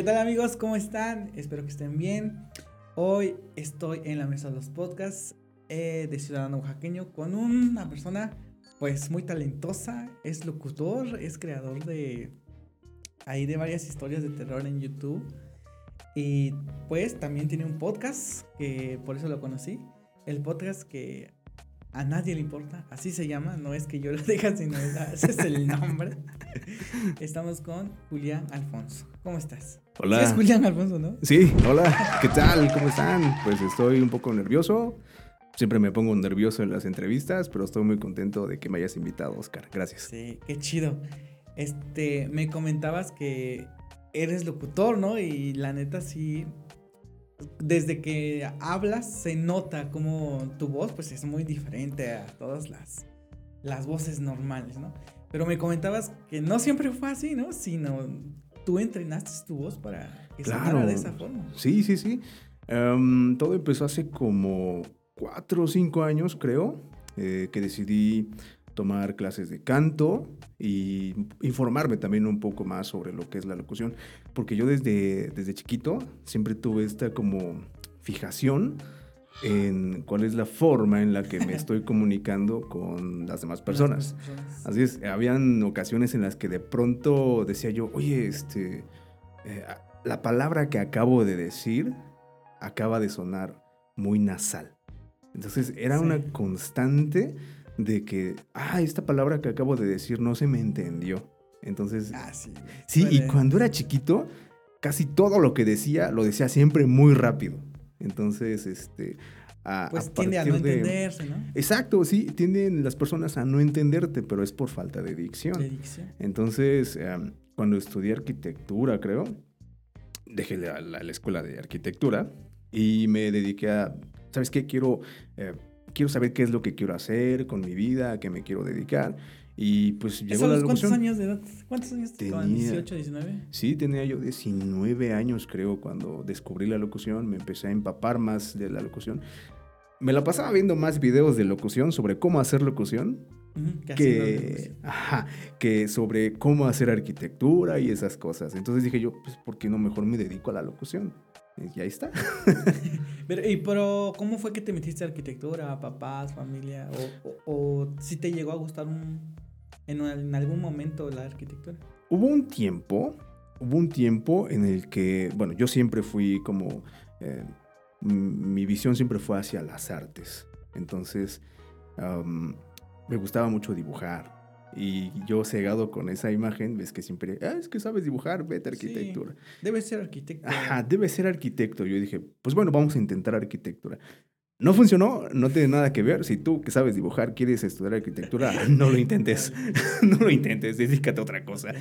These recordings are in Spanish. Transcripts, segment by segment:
¿Qué tal amigos? ¿Cómo están? Espero que estén bien. Hoy estoy en la mesa de los podcasts eh, de Ciudadano Oaxaqueño con una persona pues muy talentosa, es locutor, es creador de ahí de varias historias de terror en YouTube y pues también tiene un podcast que por eso lo conocí, el podcast que a nadie le importa, así se llama, no es que yo lo diga, sino ese es el nombre. Estamos con Julián Alfonso. ¿Cómo estás? Hola. Sí, es Julián Alfonso, ¿no? Sí, hola, ¿qué tal? ¿Cómo están? Pues estoy un poco nervioso. Siempre me pongo nervioso en las entrevistas, pero estoy muy contento de que me hayas invitado, Oscar. Gracias. Sí, qué chido. Este, me comentabas que eres locutor, ¿no? Y la neta sí desde que hablas se nota como tu voz pues es muy diferente a todas las, las voces normales, ¿no? Pero me comentabas que no siempre fue así, ¿no? Sino tú entrenaste tu voz para que claro. de esa forma. Sí, sí, sí. Um, todo empezó hace como cuatro o cinco años, creo, eh, que decidí tomar clases de canto y informarme también un poco más sobre lo que es la locución, porque yo desde, desde chiquito siempre tuve esta como fijación en cuál es la forma en la que me estoy comunicando con las demás personas. Así es, habían ocasiones en las que de pronto decía yo, oye, este, eh, la palabra que acabo de decir acaba de sonar muy nasal. Entonces era sí. una constante de que, ah, esta palabra que acabo de decir no se me entendió. Entonces, ah, sí, sí y cuando era chiquito, casi todo lo que decía lo decía siempre muy rápido. Entonces, este... A, pues a tiende a no de... entenderse, ¿no? Exacto, sí, tienden las personas a no entenderte, pero es por falta de dicción. De dicción. Entonces, um, cuando estudié arquitectura, creo, dejé la, la, la, escuela de arquitectura y me dediqué a, ¿sabes qué? Quiero... Eh, quiero saber qué es lo que quiero hacer con mi vida, a qué me quiero dedicar. Y pues llegó la locución. ¿Cuántos años de edad? ¿Cuántos años tenía? ¿18, 19? Sí, tenía yo 19 años, creo, cuando descubrí la locución. Me empecé a empapar más de la locución. Me la pasaba viendo más videos de locución sobre cómo hacer locución. Uh -huh, que, ajá, que sobre cómo hacer arquitectura y esas cosas. Entonces dije yo, pues, ¿por qué no mejor me dedico a la locución? Y ahí está. pero, ¿y, pero, ¿cómo fue que te metiste a arquitectura? ¿Papás, familia? ¿O, o, o si te llegó a gustar un, en, en, algún momento la arquitectura? Hubo un tiempo, hubo un tiempo en el que, bueno, yo siempre fui como, eh, mi visión siempre fue hacia las artes. Entonces, um, me gustaba mucho dibujar. Y yo cegado con esa imagen, ves que siempre, ah, es que sabes dibujar, vete a arquitectura. Sí, debe ser arquitecto. Ajá, debe ser arquitecto. Yo dije, pues bueno, vamos a intentar arquitectura. No funcionó, no tiene nada que ver. Si tú que sabes dibujar quieres estudiar arquitectura, no lo intentes. no lo intentes, dedícate a otra cosa.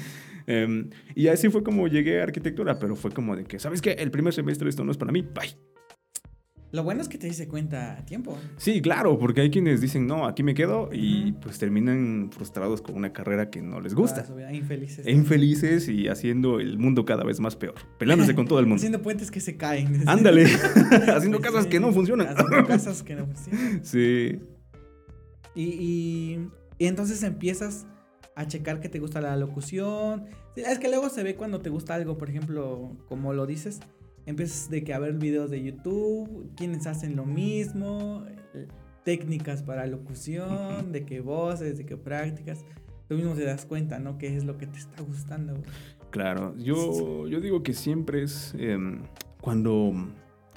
Um, y así fue como llegué a arquitectura, pero fue como de que, ¿sabes qué? El primer semestre esto no es para mí, bye. Lo bueno es que te dice cuenta a tiempo. Sí, claro, porque hay quienes dicen, no, aquí me quedo y pues terminan frustrados con una carrera que no les gusta. Ah, infelices. E infelices y haciendo el mundo cada vez más peor, peleándose con todo el mundo. haciendo puentes que se caen. Ándale, haciendo casas sí, que no funcionan. Haciendo casas que no funcionan. Sí. Y, y, y entonces empiezas a checar que te gusta la locución. Es que luego se ve cuando te gusta algo, por ejemplo, como lo dices empiezas de que a ver videos de YouTube, quienes hacen lo mismo, técnicas para locución, de qué voces, de qué prácticas. Tú mismo te das cuenta, ¿no? ¿Qué es lo que te está gustando? Claro, yo, yo digo que siempre es eh, cuando,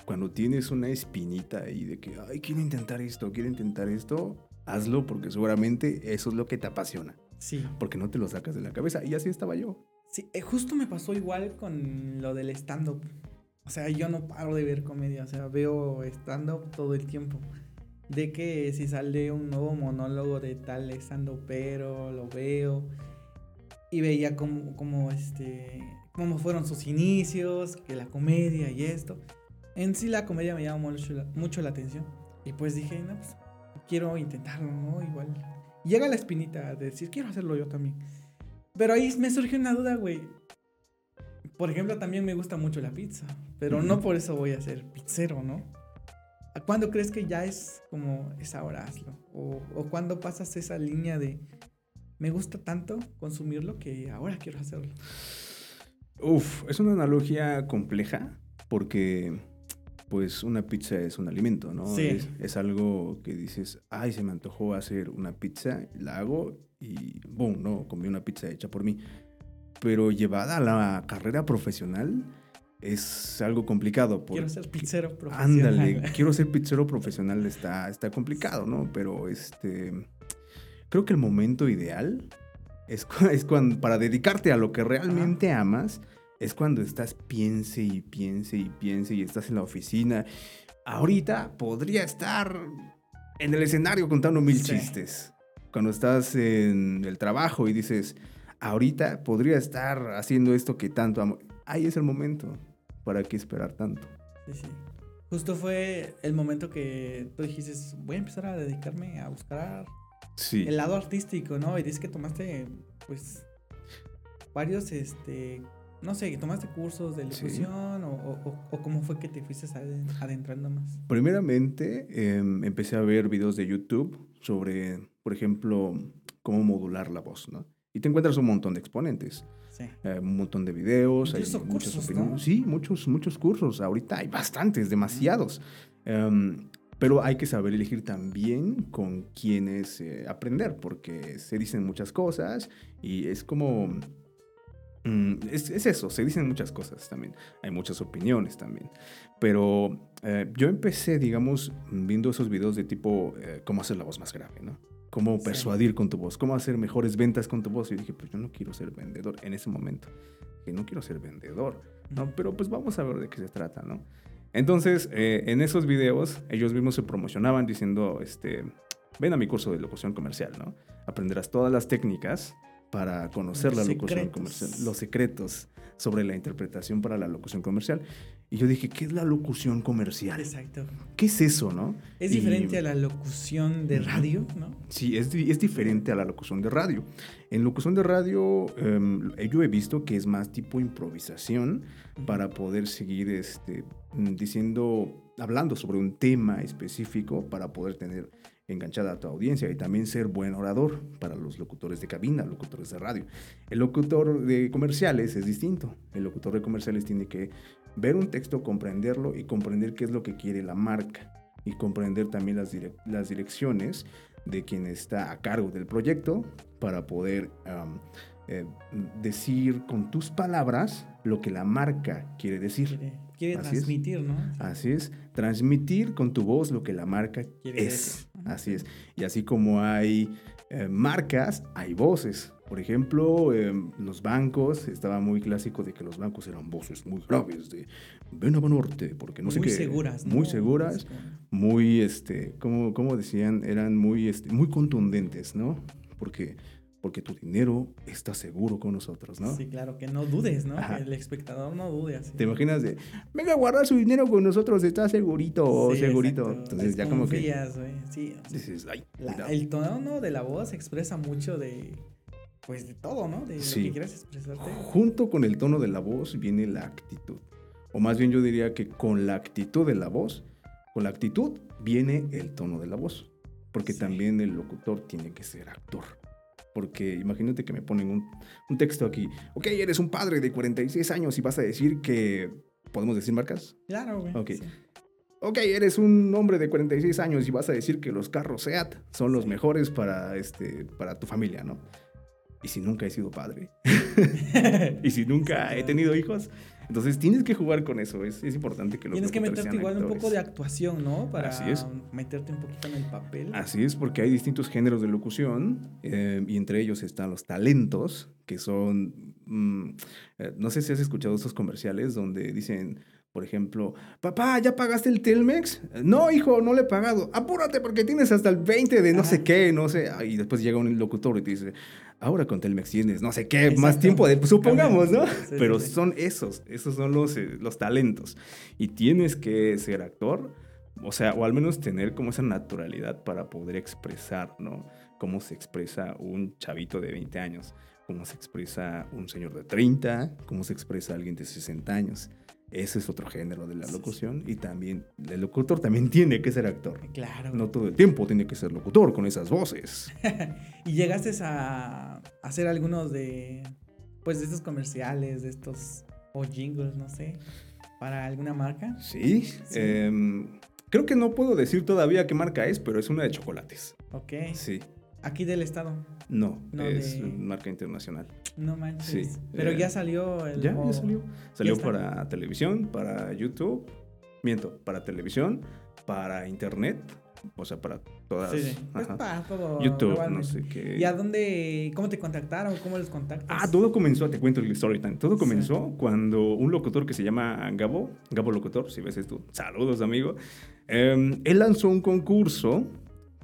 cuando tienes una espinita ahí de que, ay, quiero intentar esto, quiero intentar esto, hazlo porque seguramente eso es lo que te apasiona. Sí. Porque no te lo sacas de la cabeza. Y así estaba yo. Sí, eh, justo me pasó igual con lo del stand-up. O sea, yo no paro de ver comedia, o sea, veo stand-up todo el tiempo. De que si sale un nuevo monólogo de tal stand pero lo veo. Y veía como, como, este, cómo fueron sus inicios, que la comedia y esto. En sí la comedia me llama mucho la, mucho la atención. Y pues dije, no, pues quiero intentarlo, ¿no? Igual. Llega la espinita de decir, quiero hacerlo yo también. Pero ahí me surgió una duda, güey. Por ejemplo, también me gusta mucho la pizza, pero uh -huh. no por eso voy a ser pizzero, ¿no? ¿Cuándo crees que ya es como es ahora hazlo? O, o cuándo pasas esa línea de me gusta tanto consumirlo que ahora quiero hacerlo. Uf, es una analogía compleja porque pues una pizza es un alimento, ¿no? Sí. Es, es algo que dices, ay, se me antojó hacer una pizza, la hago y boom, ¿no? Comí una pizza hecha por mí. Pero llevada a la carrera profesional es algo complicado. Quiero ser pizzero profesional. Ándale, quiero ser pizzero profesional, está, está complicado, ¿no? Pero este, creo que el momento ideal es, es cuando, para dedicarte a lo que realmente amas, es cuando estás piense y piense y piense y estás en la oficina. Ahorita podría estar en el escenario contando mil Sí. chistes. Cuando estás en el trabajo y dices, ahorita podría estar haciendo esto que tanto amo. Ahí es el momento. ¿Para qué esperar tanto? Sí, sí. Justo fue el momento que tú dijiste, voy a empezar a dedicarme a buscar Sí. el lado artístico, ¿no? Y dices que tomaste, pues, varios, este, no sé, tomaste cursos de Sí. locución o, o- o- o cómo fue que te fuiste aden- adentrando más. Primeramente, em, empecé a ver videos de YouTube sobre, por ejemplo, cómo modular la voz, ¿no? Y te encuentras un montón de exponentes, Sí. eh, un montón de videos, hay muchas cursos, opiniones. ¿no? Sí, muchos, muchos cursos. Ahorita hay bastantes, demasiados. Em, pero hay que saber elegir también con quiénes eh, aprender, porque se dicen muchas cosas y es como... mm, es, es eso, se dicen muchas cosas también. Hay muchas opiniones también. Pero eh, yo empecé, digamos, viendo esos videos de tipo eh, cómo hacer la voz más grave, ¿no? Cómo Sí. persuadir con tu voz, cómo hacer mejores ventas con tu voz. Y dije, pues yo no quiero ser vendedor en ese momento. Que no quiero ser vendedor, ¿no? Pero pues vamos a ver de qué se trata, ¿no? Entonces, eh, en esos videos, ellos mismos se promocionaban diciendo, este, ven a mi curso de locución comercial, ¿no? Aprenderás todas las técnicas para conocer Los la locución secretos. comercial, los secretos sobre la interpretación para la locución comercial. Y yo dije, ¿qué es la locución comercial? Exacto. ¿Qué es eso, no? Es Y- diferente a la locución de radio, ¿no? Sí, es, es diferente a la locución de radio. En locución de radio, em, yo he visto que es más tipo improvisación para poder seguir este, diciendo, hablando sobre un tema específico para poder tener enganchada a tu audiencia y también ser buen orador para los locutores de cabina, locutores de radio. El locutor de comerciales es distinto. El locutor de comerciales tiene que ver un texto, comprenderlo y comprender qué es lo que quiere la marca y comprender también las, direc- las direcciones de quien está a cargo del proyecto para poder eh, decir con tus palabras lo que la marca quiere decir. Quiere, quiere Así es. transmitir, ¿no? Así es, transmitir con tu voz lo que la marca Quiere es. decir. Así es. Y así como hay eh, marcas, hay voces. Por ejemplo, em, los bancos, estaba muy clásico de que los bancos eran voces muy graves de ven a Banorte, porque no sé muy qué. seguras, ¿no? Muy seguras, muy, este, como, como decían, eran muy, este, muy contundentes, ¿no? Porque, porque tu dinero está seguro con nosotros, ¿no? Sí, claro, que no dudes, ¿no? Ajá. Que el espectador no dude así. ¿Te imaginas de, venga a guardar su dinero con nosotros, está segurito Sí, segurito? exacto. Entonces ya como que güey. Sí, o sea, dices, ay, la- cuidado". el tono de la voz expresa mucho de, pues de todo, ¿no? De Sí. lo que quieras expresarte. Junto con el tono de la voz viene la actitud. O más bien yo diría que con la actitud de la voz, con la actitud viene el tono de la voz. Porque Sí. también el locutor tiene que ser actor. Porque imagínate que me ponen un, un texto aquí. Ok, eres un padre de 46 años y vas a decir que... ¿Podemos decir marcas? Claro, güey. Ok. sí. Ok, eres un hombre de 46 años y vas a decir que los carros SEAT son los mejores para, este, para tu familia, ¿no? ¿Y si nunca he sido padre? ¿Y si nunca he tenido hijos? Entonces tienes que jugar con eso, es, es importante que los Tienes que meterte igual un poco de actores. actuación, ¿no? Para Así es. meterte un poquito en el papel. Así es, porque hay distintos géneros de locución eh, y entre ellos están los talentos, que son, mm, eh, no sé si has escuchado estos comerciales donde dicen, por ejemplo, papá, ¿ya pagaste el Telmex? No, hijo, no le he pagado. Apúrate porque tienes hasta el 20 de no sé Ajá. qué, no sé. Ah, Y después llega un locutor y te dice, ahora con Telmex tienes no sé qué, más tiempo de, pues, supongamos, ¿no? Sí, sí, Pero son esos, esos son los, eh, los talentos. Y tienes que ser actor, o sea, o al menos tener como esa naturalidad para poder expresar, ¿no? Cómo se expresa un chavito de 20 años, cómo se expresa un señor de 30, cómo se expresa alguien de 60 años. Ese es otro género de la locución y también el locutor también tiene que ser actor. Claro. No todo el tiempo tiene que ser locutor con esas voces. y llegaste a hacer algunos de, pues, de estos comerciales, de estos o jingles, no sé, para alguna marca. Sí. Sí. em, creo que no puedo decir todavía qué marca es, pero es una de chocolates. Ok. Sí. Aquí del estado. No, No, es de- marca internacional. No manches. Sí, Pero eh, ya salió el. Ya, ya salió. Salió para televisión, para YouTube. Miento, para televisión, para internet. O sea, para todas. Sí, sí. Pues para todo. YouTube, no sé qué. ¿Y a dónde? ¿Cómo te contactaron? ¿Cómo les contactas? Ah, todo comenzó, te cuento el story time. Todo Sí. comenzó cuando un locutor que se llama Gabo, Gabo Locutor, si ves esto, saludos amigo. eh, él lanzó un concurso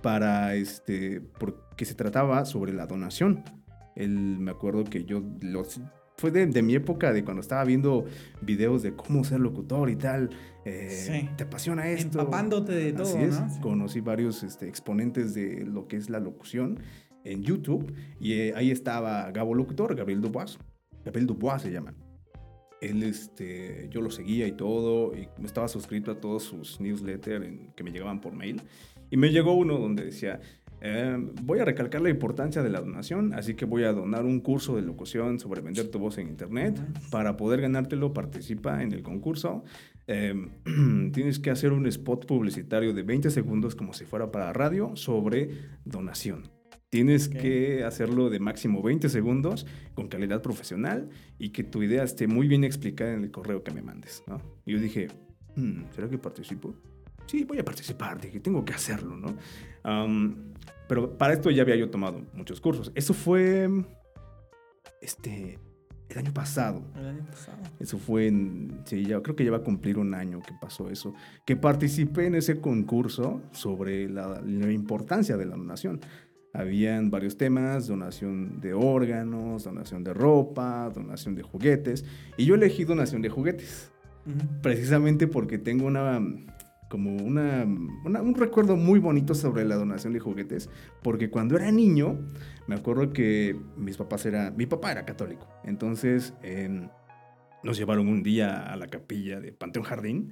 para este, porque se trataba sobre la donación. Él, me acuerdo que yo, los, fue de, de mi época, de cuando estaba viendo videos de cómo ser locutor y tal. eh, Sí. ¿Te apasiona esto? Empapándote de todo, Así es. ¿no? Sí. Conocí varios este, exponentes de lo que es la locución en YouTube y eh, ahí estaba Gabo Locutor, Gabriel Dubois. Gabriel Dubois se llama. Él, este, yo lo seguía y todo, y estaba suscrito a todos sus newsletters que me llegaban por mail. Y me llegó uno donde decía, eh, voy a recalcar la importancia de la donación, así que voy a donar un curso de locución sobre vender tu voz en internet. Para poder ganártelo, participa en el concurso. Eh, tienes que hacer un spot publicitario de 20 segundos como si fuera para radio sobre donación. Tienes Ok. que hacerlo de máximo 20 segundos con calidad profesional y que tu idea esté muy bien explicada en el correo que me mandes. ¿no? Y yo dije, "Hmm, ¿será que participo? Sí, voy a participar, dije, tengo que hacerlo, ¿no? Am, pero para esto ya había yo tomado muchos cursos. Eso fue este, el año pasado. El año pasado. Eso fue en. Sí, ya, creo que ya va a cumplir un año que pasó eso. Que participé en ese concurso sobre la, la importancia de la donación. Habían varios temas: donación de órganos, donación de ropa, donación de juguetes. Y yo elegí donación de juguetes. Precisamente porque tengo una. Como una, un recuerdo muy bonito sobre la donación de juguetes. Porque cuando era niño, me acuerdo que mis papás era. Mi papá era católico. Entonces. em, nos llevaron un día a la capilla de Panteón Jardín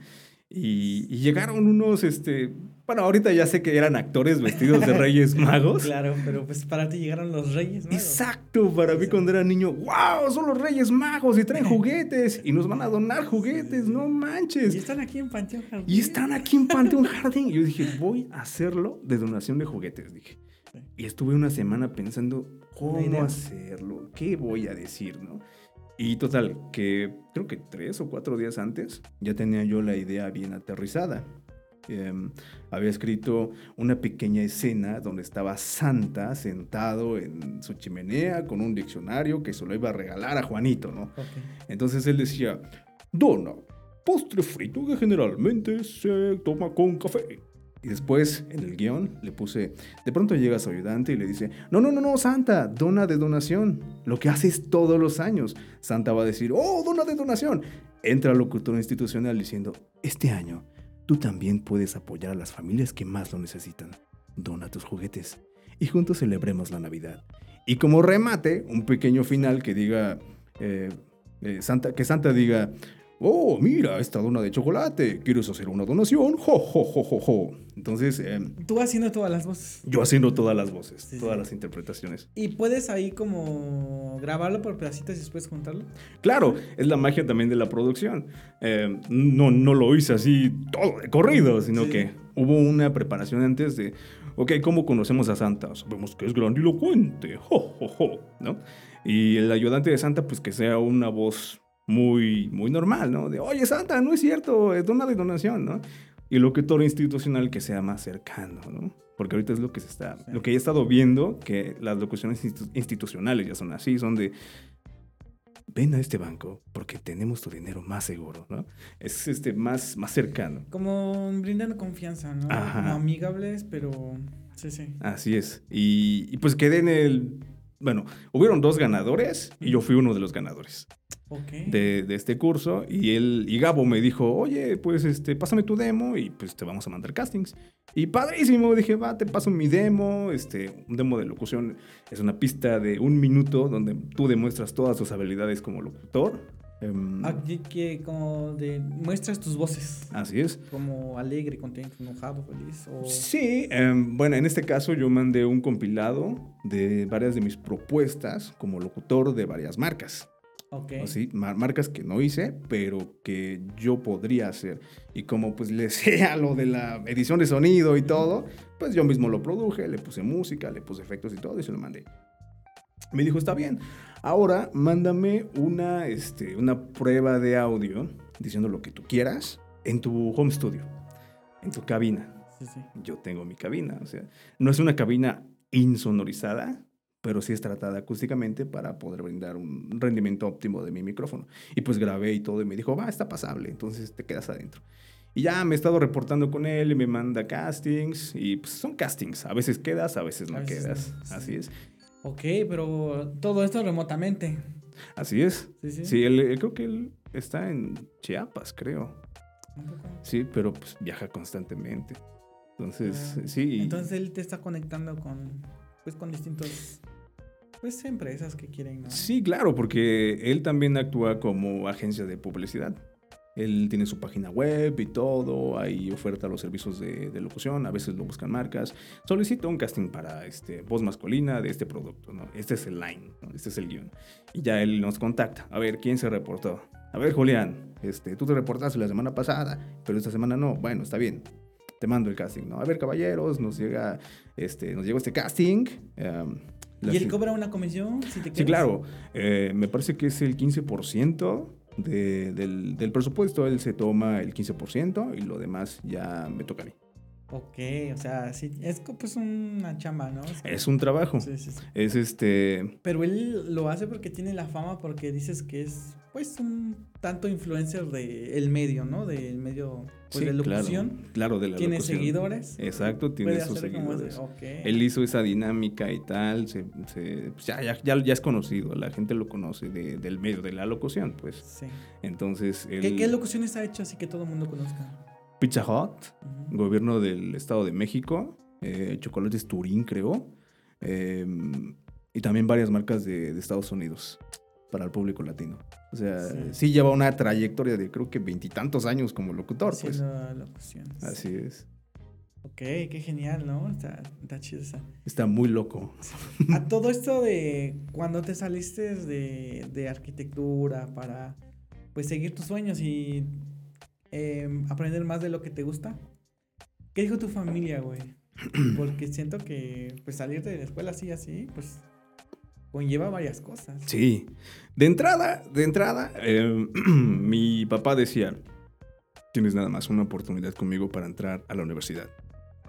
y, y llegaron unos, este, bueno, ahorita ya sé que eran actores vestidos de Reyes Magos. Claro, pero pues para ti llegaron los Reyes, ¿no? Exacto, para mí Sí. cuando era niño, wow, son los Reyes Magos y traen juguetes y nos van a donar juguetes, no Y manches. están aquí en Panteón Jardín. Y están aquí en Panteón Jardín. Y yo dije, voy a hacerlo de donación de juguetes, dije. Sí. Y estuve una semana pensando, ¿cómo hacerlo? ¿Qué voy a decir, no? Y total, que creo que tres o cuatro días antes ya tenía yo la idea bien aterrizada. Em, había escrito una pequeña escena donde estaba Santa sentado en su chimenea con un diccionario que se lo iba a regalar a Juanito, ¿no? Ok. Entonces él decía, dona, postre frito que generalmente se toma con café. Y después en el guion le puse, de pronto llega su ayudante y le dice, no, no, no, no, Santa, dona de donación. Lo que haces todos los años. Santa va a decir, oh, dona de donación. Entra el locutor institucional diciendo, este año tú también puedes apoyar a las familias que más lo necesitan. Dona tus juguetes y juntos celebremos la Navidad. Y como remate, un pequeño final que diga, eh, eh, Santa, que Santa diga, oh, mira, esta dona de chocolate, ¿quieres hacer una donación? Jo, jo, jo, jo, jo. Entonces, eh, Tú haciendo todas las voces. yo haciendo todas las voces, Sí, todas sí. las interpretaciones. Y puedes ahí como grabarlo por pedacitos y después juntarlo. Claro, es la magia también de la producción. Eh, no, no lo hice así todo de corrido, sino Sí. que hubo una preparación antes de, ok, ¿cómo conocemos a Santa? Sabemos que es grandilocuente, jo, jo, jo, ¿no? Y el ayudante de Santa, pues que sea una voz muy, muy normal, ¿no? De, oye, Santa, no es cierto, es dona de donación, ¿no? Y el locutor institucional que sea más cercano, ¿no? Porque ahorita es lo que se está, lo que he estado viendo, que las locuciones institu- institucionales ya son así, son de, ven a este banco porque tenemos tu dinero más seguro, ¿no? Es este, más, más cercano. Como brindando confianza, ¿no? Ajá. Como amigables, pero sí, sí. Así es. Y, y pues quedé en el... Bueno, hubieron dos ganadores y yo fui uno de los ganadores de este curso. Y él y Gabo me dijo, oye, pues este, pásame tu demo y pues te vamos a mandar castings. Y padrísimo, dije, va, te paso mi demo. Este, un demo de locución es una pista de un minuto donde tú demuestras todas tus habilidades como locutor. Em, Aquí que como de muestras tus voces. así es. Como alegre, contento, enojado, feliz. O... Sí, em, bueno, en este caso yo mandé un compilado de varias de mis propuestas como locutor de varias marcas. Ok. Así, mar- marcas que no hice, pero que yo podría hacer. Y como pues le sé a lo de la edición de sonido y todo, pues yo mismo lo produje, le puse música, le puse efectos y todo y se lo mandé. Me dijo, está bien, ahora mándame una, este, una prueba de audio diciendo lo que tú quieras en tu home studio, en tu cabina. Sí, sí. Yo tengo mi cabina, o sea, no es una cabina insonorizada, pero sí es tratada acústicamente para poder brindar un rendimiento óptimo de mi micrófono. Y pues grabé y todo y me dijo, va, está pasable, entonces te quedas adentro. Y ya me he estado reportando con él y me manda castings y pues son castings, a veces quedas, a veces no A veces quedas, no, sí. así es. Ok, pero todo esto remotamente. Así es. Sí, sí. Sí, él, él creo que él está en Chiapas, creo. Sí, pero pues viaja constantemente. Entonces, Ah, sí. Entonces él te está conectando con, pues, con distintos, pues, empresas que quieren, ¿no? Sí, claro, porque él también actúa como agencia de publicidad. Él tiene su página web y todo, ahí oferta los servicios de, de locución, a veces lo buscan marcas. Solicita un casting para este, voz masculina de este producto, ¿no? Este es el line, ¿no? este es el guion. Y ya él nos contacta, a ver, ¿quién se reportó? A ver, Julián, este, tú te reportaste la semana pasada, pero esta semana no. Bueno, está bien, te mando el casting, ¿no? A ver, caballeros, nos llega este, nos llegó este casting. ¿Y él cobra una comisión si te Sí, claro. Eh, me parece que es el 15% de- del, del presupuesto. Él se toma el 15% y lo demás ya me toca a mí. Ok, o sea, sí, es pues una chamba, ¿no? O sea, Es un trabajo. Sí, sí, sí. Es este. Pero él lo hace porque tiene la fama, porque dices que es, pues, un tanto influencer del medio, ¿no? Del medio, pues, sí, de locución. Claro, de la Tiene locución. seguidores. Exacto, tiene sus de- seguidores. Él hizo esa dinámica y tal. Se, se- pues ya, ya, ya, ya es conocido. La gente lo conoce de- del medio de la locución, pues. Sí. Entonces, él. ¿Qué, ¿Qué locuciones ha hecho así que todo el mundo conozca? Pizza Hut. Gobierno del Estado de México, eh, Chocolates Turín, creo, eh, y también varias marcas de, de Estados Unidos para el público latino. O sea, Sí. sí, lleva una trayectoria de creo que veintitantos años como locutor, pues. Locuciones. Así es. Ok, qué genial, ¿no? Está, está chido esa. Está muy loco. A todo esto de cuando te saliste de, de arquitectura para pues seguir tus sueños y em, aprender más de lo que te gusta. ¿Qué dijo tu familia, güey? Porque siento que pues salir de la escuela así, así, pues conlleva varias cosas. Sí. De entrada, de entrada, eh, mi papá decía, tienes nada más una oportunidad conmigo para entrar a la universidad.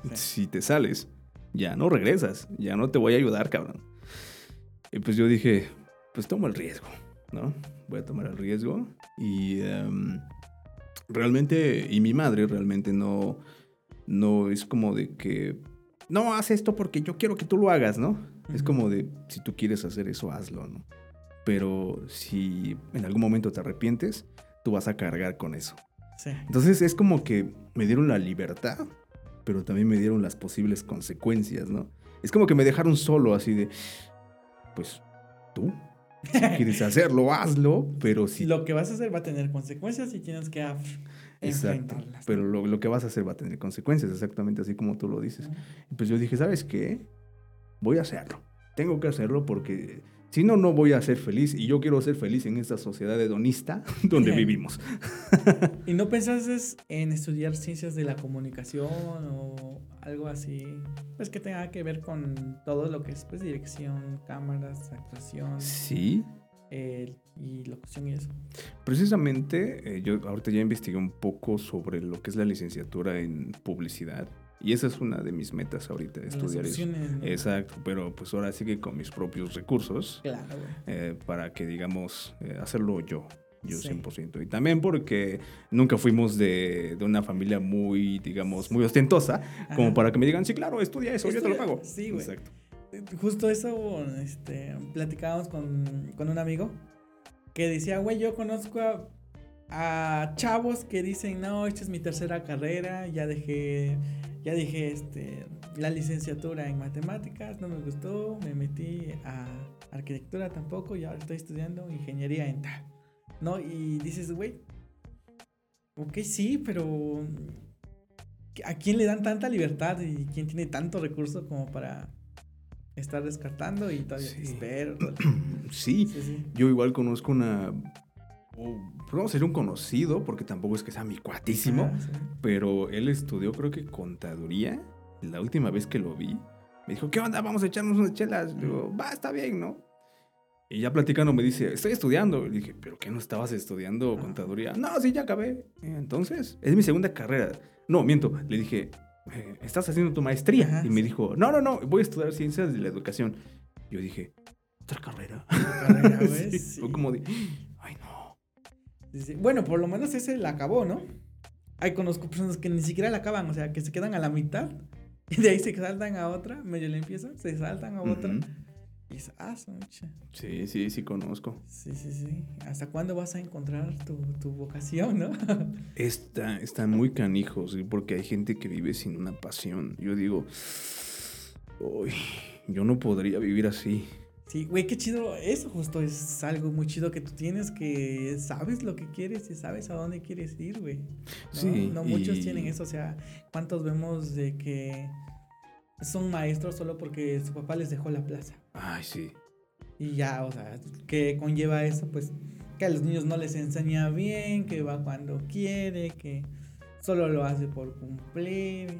Sí. Si te sales, ya no regresas, ya no te voy a ayudar, cabrón. Y pues yo dije, pues tomo el riesgo, ¿no? Voy a tomar el riesgo. Y em, realmente, y mi madre realmente no, no es como de que, no, haz esto porque yo quiero que tú lo hagas, ¿no? Es como de, si tú quieres hacer eso, hazlo, ¿no? Pero si en algún momento te arrepientes, tú vas a cargar con eso. Sí. Entonces es como que me dieron la libertad, pero también me dieron las posibles consecuencias, ¿no? Es como que me dejaron solo así de, pues tú, si quieres hacerlo, hazlo, pero si... Lo que vas a hacer va a tener consecuencias y tienes que Exacto, enfrentarlas. pero lo, lo que vas a hacer va a tener consecuencias, exactamente así como tú lo dices. Y pues yo dije, ¿sabes qué? Voy a hacerlo. Tengo que hacerlo porque si no, no voy a ser feliz y yo quiero ser feliz en esta sociedad hedonista donde vivimos. ¿Y no pensaste en estudiar ciencias de la comunicación o algo así? Pues que tenga que ver con todo lo que es pues dirección, cámaras, actuación Sí, eh, y locución y eso. Precisamente, eh, yo ahorita ya investigué un poco sobre lo que es la licenciatura en publicidad y esa es una de mis metas ahorita, Las estudiar eso. Exacto, pero pues ahora sí que con mis propios recursos Claro, eh, para que digamos eh, hacerlo yo, yo Sí. 100%. Y también porque nunca fuimos de, de una familia muy, digamos, muy ostentosa, como para que me digan, sí, claro, estudia eso, yo te lo pago. sí, güey. Exacto. Justo eso, este, platicábamos con, con un amigo que decía, güey, yo conozco a, a chavos que dicen, no, esta es mi tercera carrera, ya dejé, ya dejé, este, la licenciatura en matemáticas, no me gustó, me metí a arquitectura tampoco y ahora estoy estudiando ingeniería en tal, ¿no? Y dices, güey, ok, sí, pero ¿a quién le dan tanta libertad y quién tiene tanto recurso como para estar descartando y todavía Sí. espero. Sí, Sí, sí. yo igual conozco una... o, pues vamos a ser un conocido, porque tampoco es que sea mi cuatísimo, Ah, sí. pero él estudió creo que contaduría. La última vez que lo vi, me dijo, ¿qué onda? Vamos a echarnos unas chelas. Le digo, va, está bien, ¿no? Y ya platicando me dice, estoy estudiando. Y dije, ¿pero qué no estabas estudiando Ah. contaduría? No, sí, ya acabé. Entonces, es mi segunda carrera. No, miento. Le dije, "Eh, ¿estás haciendo tu maestría? Ajá, y me sí. dijo, no, no, no, voy a estudiar ciencias de la educación. Yo dije, ¿otra carrera? carrera, ¿ves? Sí, Sí. Fue como de, no. Bueno, por lo menos ese la acabó, ¿no? Hay conozco personas que ni siquiera la acaban, o sea, que se quedan a la mitad y de ahí se saltan a otra, medio le empiezan, se saltan a otra. Y es, ah, su mecha. Sí, sí, sí conozco. Sí, sí, sí. ¿Hasta cuándo vas a encontrar tu, tu vocación, no? Está, están muy canijos, ¿sí? porque hay gente que vive sin una pasión. Yo digo, uy, yo no podría vivir así. Sí, güey, qué chido. Eso justo es algo muy chido que tú tienes, que sabes lo que quieres y sabes a dónde quieres ir, güey. ¿no? Sí, No muchos y- tienen eso, o sea, ¿cuántos vemos de que son maestros solo porque su papá les dejó la plaza? Ay, sí. Y ya, o sea, que conlleva eso, pues, que a los niños no les enseña bien, que va cuando quiere, que solo lo hace por cumplir.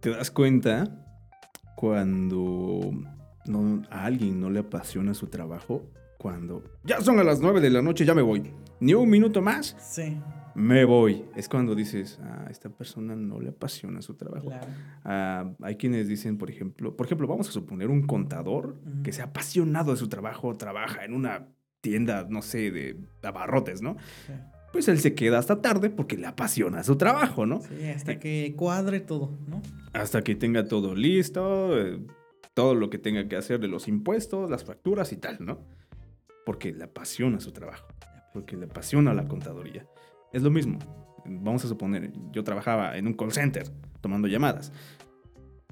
¿Te das cuenta cuando no, a alguien no le apasiona su trabajo? Cuando ya son a las 9 de la noche, ya me voy. Ni un minuto más, sí, me voy. Es cuando dices, a esta persona no le apasiona su trabajo. claro. Ah, hay quienes dicen, por ejemplo, por ejemplo, vamos a suponer un contador que sea apasionado de su trabajo, trabaja en una tienda, no sé, de abarrotes, ¿no? Sí. Pues él se queda hasta tarde porque le apasiona su trabajo, ¿no? Sí, hasta que cuadre todo, ¿no? Hasta que tenga todo listo, eh, todo lo que tenga que hacer de los impuestos, las facturas y tal, ¿no? Porque le apasiona su trabajo, porque le apasiona la contaduría. Es lo mismo. Vamos a suponer, yo trabajaba en un call center tomando llamadas.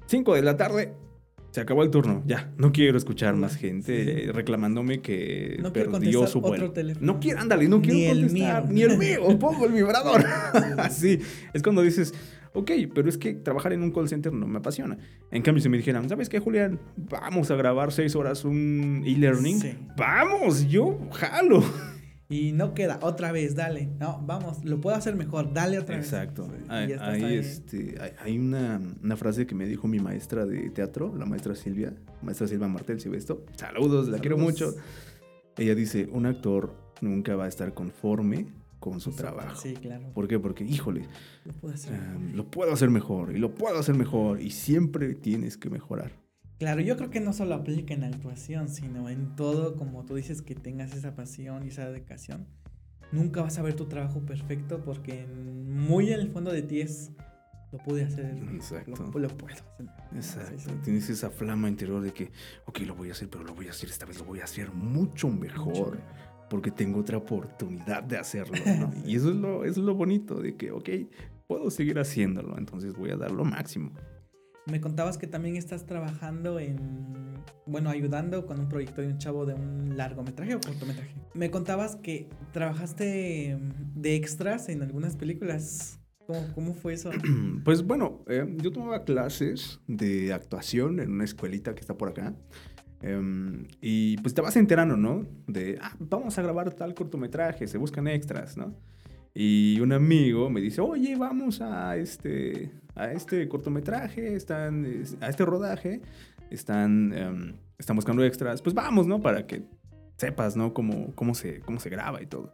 5 de la tarde, se acabó el turno. Ya, no quiero escuchar más gente Sí. reclamándome que No perdió su otro vuelo. teléfono. No quiero, ándale, no quiero Ni el mío. ni el mío, pongo el vibrador. Así, es cuando dices, ok, pero es que trabajar en un call center no me apasiona. En cambio, si me dijeran, ¿sabes qué, Julián? Vamos a grabar seis horas un e-learning. Sí. Vamos, yo jalo. Y no queda, otra vez, dale. No, vamos, lo puedo hacer mejor, dale otra Exacto. vez. Hay, ya estás hay, ahí. este, hay, hay una, una frase que me dijo mi maestra de teatro, la maestra Silvia, maestra Silvia Martel, si ve esto. Saludos, la quiero mucho. Ella dice, un actor nunca va a estar conforme con su trabajo. Sí, claro. ¿Por qué? Porque, híjole, Lo puedo hacer. um, lo puedo hacer mejor y lo puedo hacer mejor y siempre tienes que mejorar. Claro, yo creo que no solo aplica en actuación, sino en todo, como tú dices, que tengas esa pasión y esa dedicación. Nunca vas a ver tu trabajo perfecto porque muy en el fondo de ti es, lo pude hacer, Exacto. Lo, lo puedo hacer. Exacto. Sí, sí. Tienes esa flama interior de que, ok, lo voy a hacer, pero lo voy a hacer esta vez, lo voy a hacer mucho mejor. Mucho. Porque tengo otra oportunidad de hacerlo. ¿no? Y eso es, lo, eso es lo bonito, de que, ok, puedo seguir haciéndolo, entonces voy a dar lo máximo. Me contabas que también estás trabajando en, bueno, ayudando con un proyecto de un chavo de un largometraje o cortometraje. Me contabas que trabajaste de extras en algunas películas. ¿Cómo, cómo fue eso? Pues bueno, eh, yo tomaba clases de actuación en una escuelita que está por acá. Em, y pues te vas enterando, ¿no? De, ah, vamos a grabar tal cortometraje, se buscan extras, ¿no? Y un amigo me dice, oye, vamos a este, a este cortometraje, están, es- a este rodaje, están, em, están buscando extras, pues vamos, ¿no? Para que sepas, ¿no? Cómo, cómo, se, cómo se graba y todo.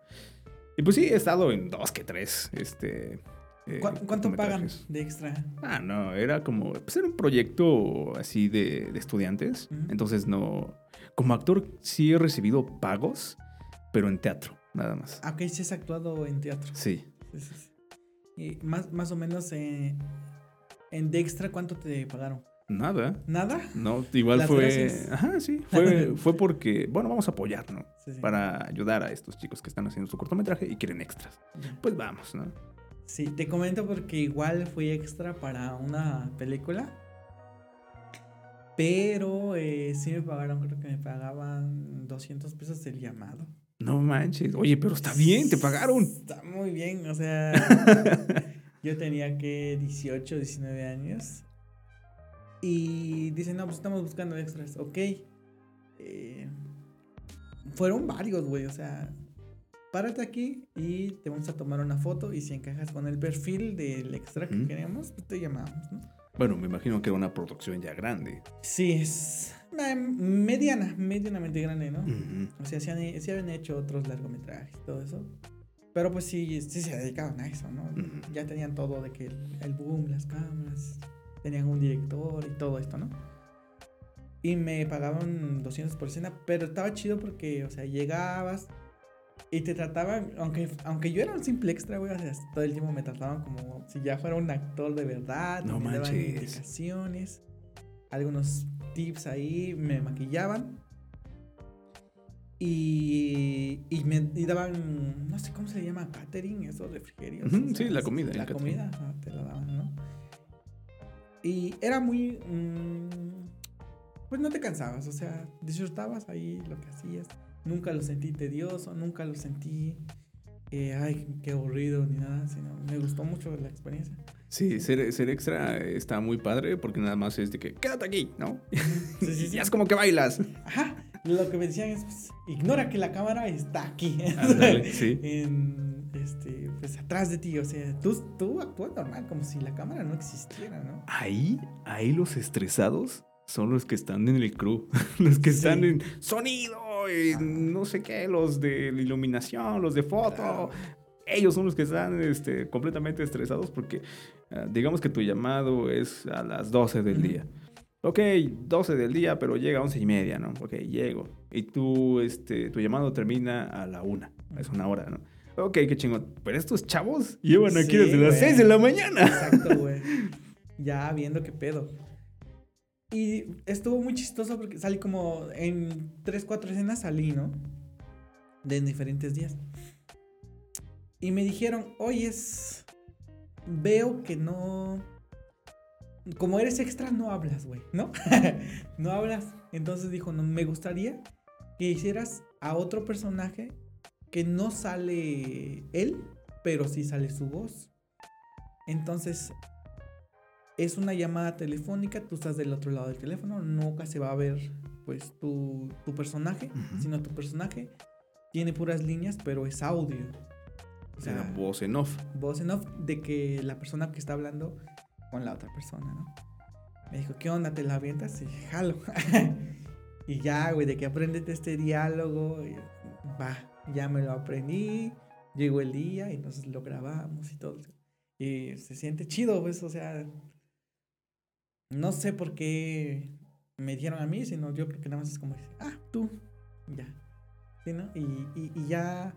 Y pues sí, he estado en dos que tres, este... eh, ¿Cu- ¿Cuánto pagan de extra? Ah, no, era como, pues era un proyecto así de, de estudiantes. Ujú. Entonces no, como actor sí he recibido pagos, pero en teatro, nada más. Ah, ok, sí has actuado en teatro. Sí. Sí, sí, sí. Y más, más o menos eh, en de extra, ¿cuánto te pagaron? Nada. ¿Nada? No, igual Las fue. gracias. Ajá, sí. Fue, fue porque, bueno, vamos a apoyar, ¿no? Sí, sí. Para ayudar a estos chicos que están haciendo su cortometraje y quieren extras. Pues vamos, ¿no? Sí, te comento porque igual fui extra para una película. Pero eh, sí me pagaron, creo que me pagaban 200 pesos el llamado. No manches. Oye, pero está bien, te pagaron. Está muy bien, o sea, yo tenía que 18, 19 años. Y dicen, no, pues estamos buscando extras. Ok. Eh, fueron varios, güey. O sea, párate aquí y te vamos a tomar una foto. Y si encajas con el perfil del extra que Ujú. queremos, pues te llamamos, ¿no? Bueno, me imagino que era una producción ya grande. Sí, es eh, mediana, medianamente grande, ¿no? Ujú. O sea, sí, han, sí habían hecho otros largometrajes y todo eso. Pero pues sí, sí se dedicaban a eso, ¿no? Ujú. Ya tenían todo de que el, el boom, las cámaras, tenían un director y todo esto, ¿no? Y me pagaban 200 por escena, pero estaba chido porque, o sea, llegabas y te trataban, aunque, aunque yo era un simple extra, güey, sea, todo el tiempo me trataban como si ya fuera un actor de verdad, No me daban manches. indicaciones, algunos tips ahí, me maquillaban. Y, y me y daban, no sé cómo se le llama, catering, esos refrigerios. Ujú, o sí, la comida, La comida, te la daban, ¿no? Y era muy. mm, pues no te cansabas, o sea, disfrutabas ahí lo que hacías. Nunca lo sentí tedioso, nunca lo sentí. eh, ay, qué aburrido ni nada, sino me gustó mucho la experiencia. Sí, ser, ser extra está muy padre porque nada más es de que quédate aquí, ¿no? Sí, sí, es como que bailas. Ajá, lo que me decían es, pues, ignora que la cámara está aquí. Sí. en, este, pues atrás de ti, o sea, tú, tú actúas normal, como si la cámara no existiera, ¿no? Ahí, ahí los estresados son los que están en el crew, los que están en sonido, no sé qué, los de la iluminación, los de foto. Ellos son los que están este, completamente estresados porque ah, digamos que tu llamado es a las 12 del día. Ok, 12 del día, pero llega a 11 y media, ¿no? Ok, llego. Y tú, este, tu llamado termina a la una. Es una hora, ¿no? Ok, qué chingón. Pero estos chavos llevan aquí Sí, desde las güey. 6 de la mañana. Exacto, güey. Ya viendo qué pedo. Y estuvo muy chistoso porque salí como en 3, 4 escenas salí, ¿no? De en diferentes días. Y me dijeron, oyes, veo que no... Como eres extra, no hablas, güey, ¿no? no hablas. Entonces dijo, no, me gustaría que hicieras a otro personaje que no sale él, pero sí sale su voz. Entonces, es una llamada telefónica, tú estás del otro lado del teléfono, nunca se va a ver pues tu, tu personaje, sino tu personaje tiene puras líneas, pero es audio. O sea, voz en off. voz en off de que la persona que está hablando con la otra persona, ¿no? Me dijo, ¿qué onda? ¿Te la avientas? Y jalo. y ya, güey, de que aprendete este diálogo. va, ya me lo aprendí. Llegó el día y entonces lo grabamos y todo. Y se siente chido, pues, o sea. No sé por qué me dieron a mí, sino yo creo que nada más es como, ah, tú, ya. ¿Sí, no? Y, y, y ya,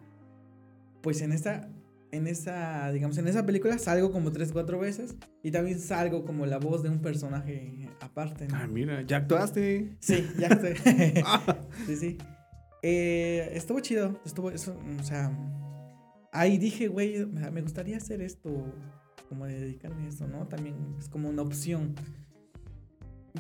pues en esta, en esa, digamos, en esa película salgo como tres, cuatro veces y también salgo como la voz de un personaje aparte. ¿no? Ah, mira, ya actuaste. Sí, ya. Ah. sí, sí. Eh, estuvo chido, estuvo, eso, o sea, ahí dije, güey, me me gustaría hacer esto, como dedicarme a esto, ¿no? También es como una opción.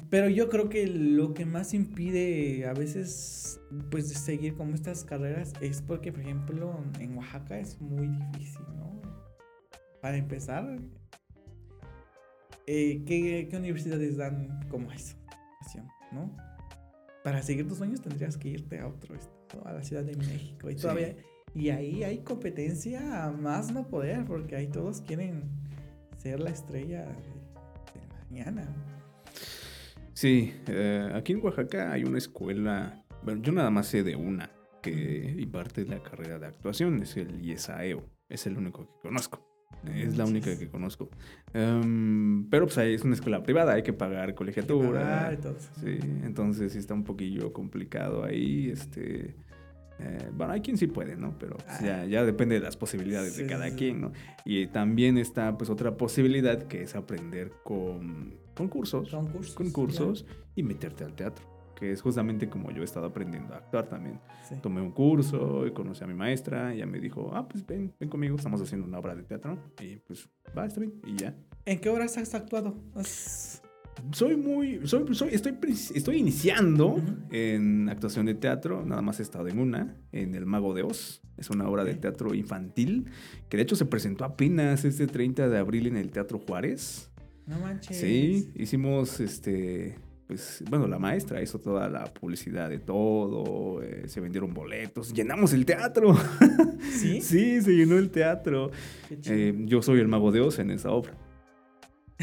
Pero yo creo que lo que más impide a veces, pues, de seguir como estas carreras es porque, por ejemplo, en Oaxaca es muy difícil, ¿no? Para empezar, eh, ¿qué, qué universidades dan como eso? ¿No? Para seguir tus sueños tendrías que irte a otro estado, a la Ciudad de México. Y, Sí. todavía, y ahí hay competencia a más no poder, porque ahí todos quieren ser la estrella de, de mañana. Sí, eh, aquí en Oaxaca hay una escuela, bueno, yo nada más sé de una que imparte la carrera de actuación, es el IESAEO, es el único que conozco, es la única que conozco. Em, pero pues ahí es una escuela privada, hay que pagar colegiatura. eso. Sí, entonces sí está un poquillo complicado ahí, este... eh, bueno, hay quien sí puede, ¿no? Pero pues, ya, ya depende de las posibilidades de cada sí, quien, ¿no? Y también está pues otra posibilidad que es aprender con concursos Concursos. concursos y meterte al teatro, que es justamente como yo he estado aprendiendo a actuar también. claro, sí. Tomé un curso y conocí a mi maestra, y ella me dijo, ah, pues ven, ven conmigo, estamos haciendo una obra de teatro, y pues va, está bien, y ya. ¿En qué horas has actuado? Has- Soy muy, soy, soy, estoy, estoy iniciando en actuación de teatro, nada más he estado en una, en El Mago de Oz, es una obra de teatro infantil, que de hecho se presentó apenas este 30 de abril en el Teatro Juárez. No manches. Sí, hicimos este pues bueno, la maestra hizo toda la publicidad de todo, eh, se vendieron boletos, llenamos el teatro. ¿Sí? sí, se llenó el teatro. Eh, yo soy el mago de Oz en esa obra.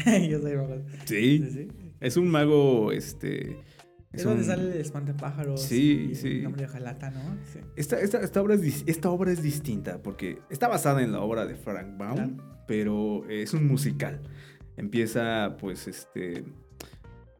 Yo soy mago. Sí, Sí, sí. es un mago, este... Es Es donde un- sale el espantapájaros. Sí, y sí. El nombre de Jalata, ¿no? Sí. Esta, esta, esta obra es, esta obra es distinta porque está basada en la obra de Frank Baum, Claro. pero es un musical. Empieza, pues, este.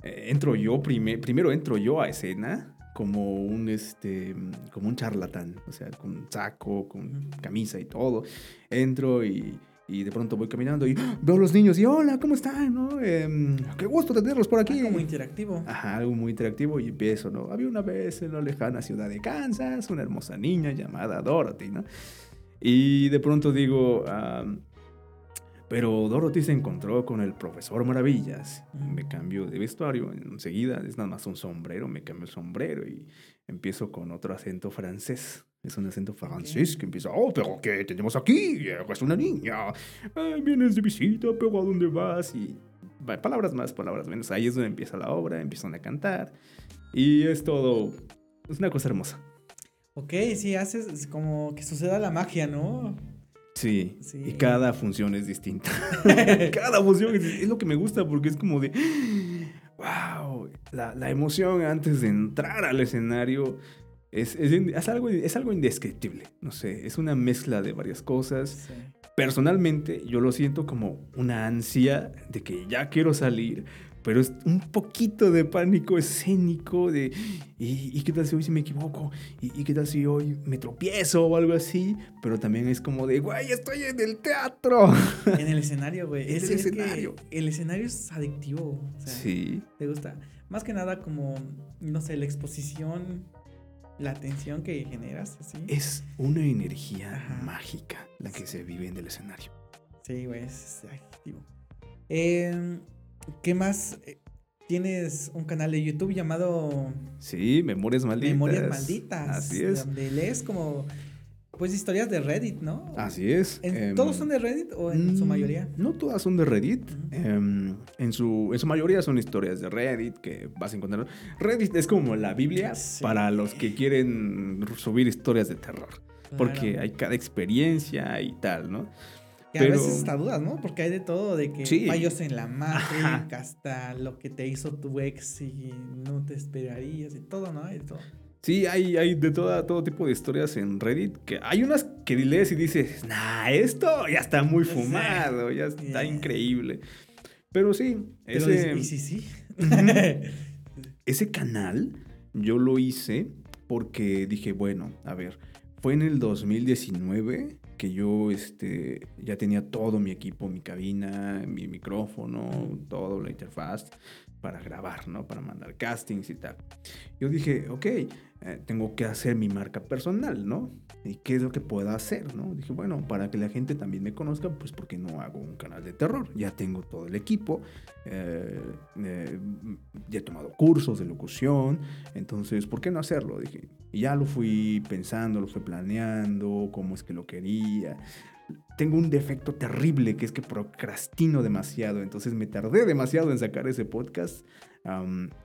eh, entro yo, prime- primero entro yo a escena como un, este, como un charlatán, o sea, con saco, con camisa y todo. Entro y, y de pronto voy caminando y ¡ah! veo a los niños y hola, ¿cómo están? ¿No? Em, qué gusto tenerlos por aquí. Ah, como interactivo. Ajá, algo muy interactivo y empiezo, ¿no? Había una vez en la lejana ciudad de Kansas una hermosa niña llamada Dorothy, ¿no? Y de pronto digo, pero Dorothy se encontró con el profesor Maravillas. Me cambio de vestuario enseguida, es nada más un sombrero, me cambio el sombrero y empiezo con otro acento francés. Es un acento francés que empieza, oh, pero ¿qué tenemos aquí? Es una niña. Ah, vienes de visita, pero ¿a dónde vas? Y palabras más, palabras menos. Ahí es donde empieza la obra, empiezan a cantar. Y es todo, es una cosa hermosa. Ok, sí, haces es como que suceda la magia, ¿no? Sí, Sí. y cada función es distinta. cada función es, es lo que me gusta porque es como de, wow, la, la emoción antes de entrar al escenario es, es, es algo, es algo indescriptible. No sé, es una mezcla de varias cosas. Sí. Personalmente yo lo siento como una ansia de que ya quiero salir, pero es un poquito de pánico escénico de, ¿y, y qué tal si hoy se me equivoco? ¿Y, y qué tal si hoy me tropiezo o algo así? Pero también es como de, güey, estoy en el teatro. En el escenario, güey. Es, el es que escenario. el escenario es adictivo. O sea, Sí, te gusta. Más que nada como, no sé, la exposición, la atención que generas, así. es una energía Ajá. mágica la que se vive en el escenario. Sí, güey, es adictivo. Em, ¿Qué más? Eh, Tienes un canal de YouTube llamado Sí, Memorias Malditas. Memorias Malditas. Así es. Donde lees como, pues, historias de Reddit, ¿no? Así es. ¿En- Em, ¿Todos son de Reddit o en su Mm, mayoría? No todas son de Reddit. Em, en, su, en su mayoría son historias de Reddit que vas a encontrar. Reddit es como la Biblia Sí. para los que quieren subir historias de terror. Porque hay cada experiencia y tal, ¿no? Que a veces hasta dudas, ¿no? Porque hay de todo, de que Sí. fallos en la. Matrix, hasta lo que te hizo tu ex y no te esperarías y todo, ¿no? De todo. Sí, hay, hay de toda, todo tipo de historias en Reddit. Que hay unas que lees y dices, nah, esto ya está muy fumado, ya está Yeah. increíble. Pero sí, Pero ese, y sí, sí. ese canal yo lo hice porque dije, bueno, a ver, fue en el 2019 que yo este, ya tenía todo mi equipo, mi cabina, mi micrófono, todo, la interfaz para grabar, ¿no? Para mandar castings y tal. Yo dije, ok, eh, tengo que hacer mi marca personal, ¿no? ¿Y qué es lo que puedo hacer, no? Dije, bueno, para que la gente también me conozca, pues ¿por qué no hago un canal de terror? Ya tengo todo el equipo, eh, eh, ya he tomado cursos de locución, entonces, ¿por qué no hacerlo? Dije, y ya lo fui pensando, lo fui planeando, cómo es que lo quería. Tengo un defecto terrible que es que procrastino demasiado, entonces me tardé demasiado en sacar ese podcast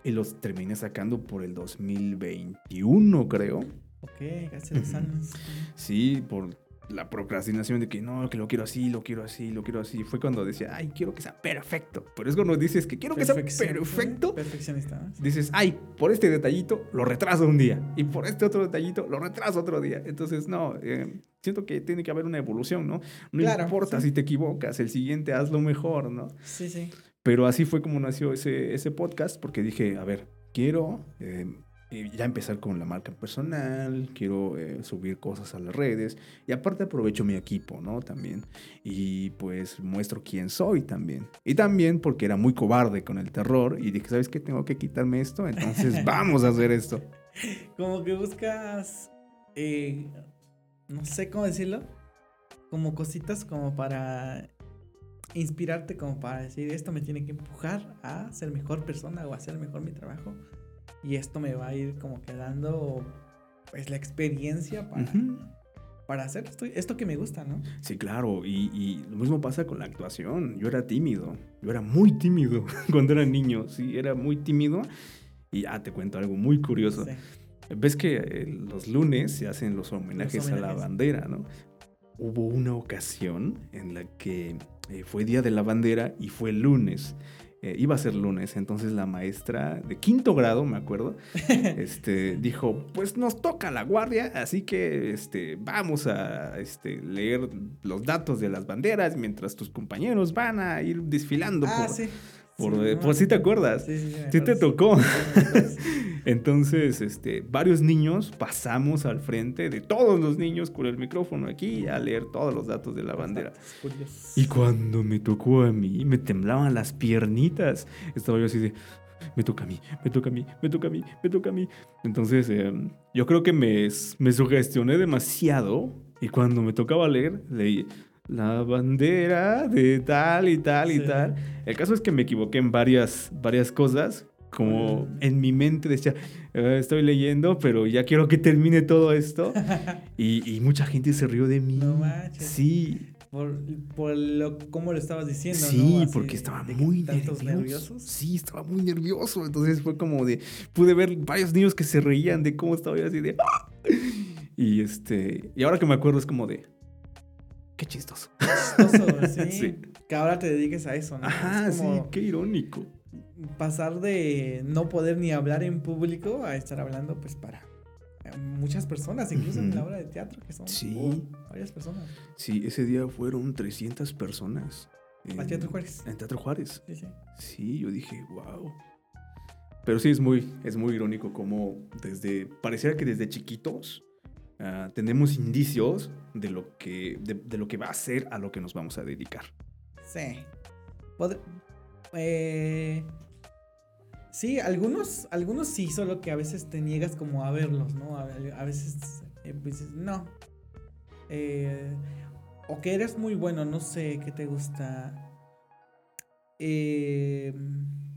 y los terminé sacando por el 2021, creo. ok, casi dos años. Sí, por la procrastinación de que no, que lo quiero así, lo quiero así, lo quiero así. Fue cuando decía, ay, quiero que sea perfecto. Pero es cuando dices que quiero que sea perfecto. Perfeccionista. ¿no? Dices, ay, por este detallito lo retraso un día. Y por este otro detallito lo retraso otro día. Entonces, no, eh, siento que tiene que haber una evolución, ¿no? No Claro, importa sí. si te equivocas, el siguiente hazlo mejor, ¿no? Sí, sí. Pero así fue como nació ese, ese podcast, porque dije, a ver, quiero eh, eh, ya empezar con la marca personal, quiero eh, subir cosas a las redes, y aparte aprovecho mi equipo, ¿no? También. Y pues muestro quién soy también. Y también porque era muy cobarde con el terror, y dije, ¿sabes qué? Tengo que quitarme esto, entonces vamos a hacer esto. Como que buscas, eh, no sé cómo decirlo, como cositas como para inspirarte, como para decir, esto me tiene que empujar a ser mejor persona o a hacer mejor mi trabajo. Y esto me va a ir como quedando, pues, la experiencia para, para hacer esto, esto que me gusta, ¿no? Sí, claro, y, y, lo mismo pasa con la actuación. Yo era tímido, yo era muy tímido cuando era niño, sí, era muy tímido. Y ya te cuento algo muy curioso. Ves que eh, los lunes se hacen los homenajes, a la bandera, ¿no? Hubo una ocasión en la que eh, fue Día de la Bandera y fue lunes. Eh, iba a ser lunes, entonces la maestra de quinto grado, me acuerdo, este, dijo, pues nos toca la guardia, así que este, vamos a este, leer los datos de las banderas mientras tus compañeros van a ir desfilando ah, por, sí. por, si te acuerdas. Sí, sí, sí te tocó. Entonces, este, varios niños pasamos al frente de todos los niños con el micrófono aquí a leer todos los datos de la bandera. Y cuando me tocó a mí, me temblaban las piernitas. Estaba yo así de, me toca a mí, me toca a mí, me toca a mí, me toca a mí. Entonces, em, yo creo que me, me sugestioné demasiado y cuando me tocaba leer, leí la bandera de tal y tal y tal. El caso es que me equivoqué en varias, varias cosas como en mi mente decía, ah, estoy leyendo, pero ya quiero que termine todo esto. y, mucha gente se rió de mí. No manches. Sí. Por, por lo, cómo lo estabas diciendo, sí, porque estaba muy nervioso. nerviosos. Sí, estaba muy nervioso. Entonces fue como de, pude ver varios niños que se reían de cómo estaba yo así de... ¡ah! Y este, y ahora que me acuerdo es como de, qué chistoso. Chistoso, sí. sí. Que ahora te dediques a eso, ¿no? Ajá, sí, qué irónico pasar de no poder ni hablar en público a estar hablando pues para muchas personas, incluso en la obra de teatro, que son varias personas. Sí, ese día fueron 300 personas. En, Teatro Juárez? En Teatro Juárez. Sí, sí. Sí, yo dije, wow. Pero sí, es muy, es muy irónico como desde, pareciera que desde chiquitos ah, tenemos indicios de lo, que, de, lo que va a ser a lo que nos vamos a dedicar. Sí. Eh, Sí, algunos, algunos sí, solo que a veces te niegas como a verlos, ¿no? A, veces eh, pues, no. Eh, o que eres muy bueno, no sé qué te gusta. Eh,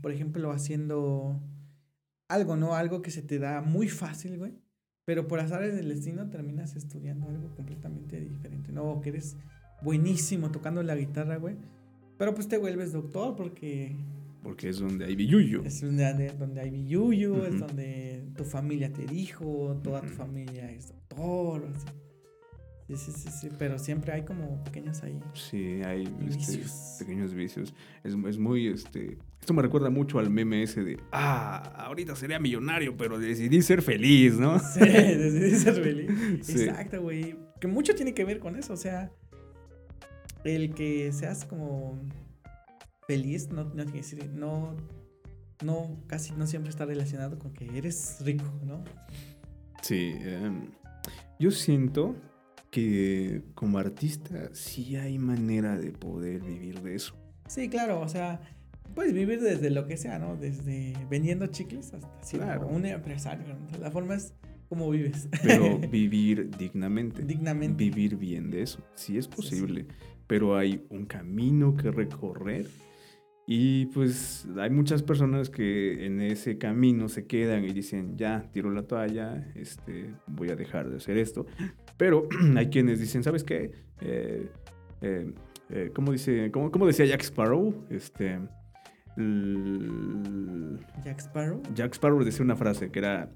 por ejemplo, haciendo algo, ¿no? Algo que se te da muy fácil, güey. Pero por azar del destino terminas estudiando algo completamente diferente, ¿no? O que eres buenísimo tocando la guitarra, güey. Pero pues te vuelves doctor porque porque es donde hay billuyo. Es donde, donde hay billuyo, es donde tu familia te dijo, toda tu familia es doctor. Sí, sí, sí, sí, pero siempre hay como pequeños ahí. Sí, hay este, pequeños vicios. Es, es, muy, este, esto me recuerda mucho al meme ese de, ah, ahorita sería millonario, pero decidí ser feliz, ¿no? Sí, decidí ser feliz. Exacto, güey. Que mucho tiene que ver con eso, o sea, el que seas como feliz no, no decir, no, no, casi no siempre está relacionado con que eres rico, ¿no? Sí, em, yo siento que como artista sí hay manera de poder vivir de eso. Sí, claro, o sea, puedes vivir desde lo que sea, ¿no? Desde vendiendo chicles hasta claro. un empresario. La forma es como vives. Pero vivir dignamente. Dignamente. Vivir bien de eso. Sí es posible, pero hay un camino que recorrer y pues hay muchas personas que en ese camino se quedan y dicen, ya, tiro la toalla, este, voy a dejar de hacer esto. Pero hay quienes dicen, ¿sabes qué? Eh, eh, eh ¿cómo, dice, cómo, cómo, decía Jack Sparrow? Este, Jack Sparrow. Jack Sparrow decía una frase que era...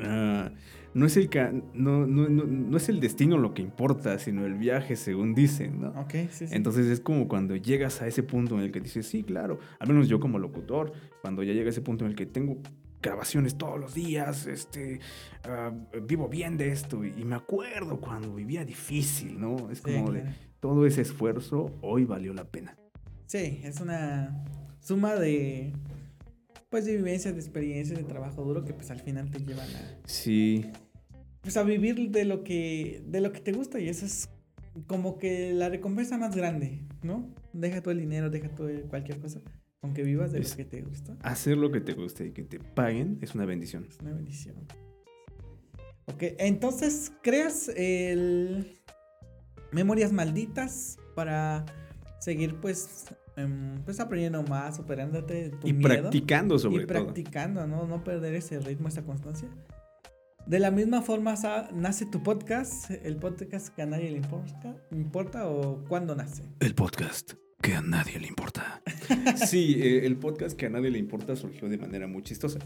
Ah, no es el no, no, no, es el destino lo que importa, sino el viaje, según dicen, ¿no? Ok, sí, sí. Entonces es como cuando llegas a ese punto en el que dices, sí, claro, al menos yo como locutor, cuando ya llega a ese punto en el que tengo grabaciones todos los días, este, ah, vivo bien de esto y, me acuerdo cuando vivía difícil, ¿no? Es como de todo ese esfuerzo hoy valió la pena. Sí, es una suma de pues de vivencias, de experiencias, de trabajo duro que pues al final te llevan a... Sí. Pues a vivir de lo que, de lo que te gusta y eso es como que la recompensa más grande, ¿no? Deja todo el dinero, deja todo cualquier cosa, aunque vivas de lo que te gusta. Hacer lo que te guste y que te paguen es una bendición. Es una bendición. Ok, entonces, ¿creas el Memorias Malditas para seguir pues pues aprendiendo más, superándote y practicando sobre y practicando, ¿no? No perder ese ritmo, esa constancia. De la misma forma nace tu podcast, el podcast que a nadie le importa, importa o cuándo nace. El podcast que a nadie le importa. sí, eh, el podcast que a nadie le importa surgió de manera muy chistosa.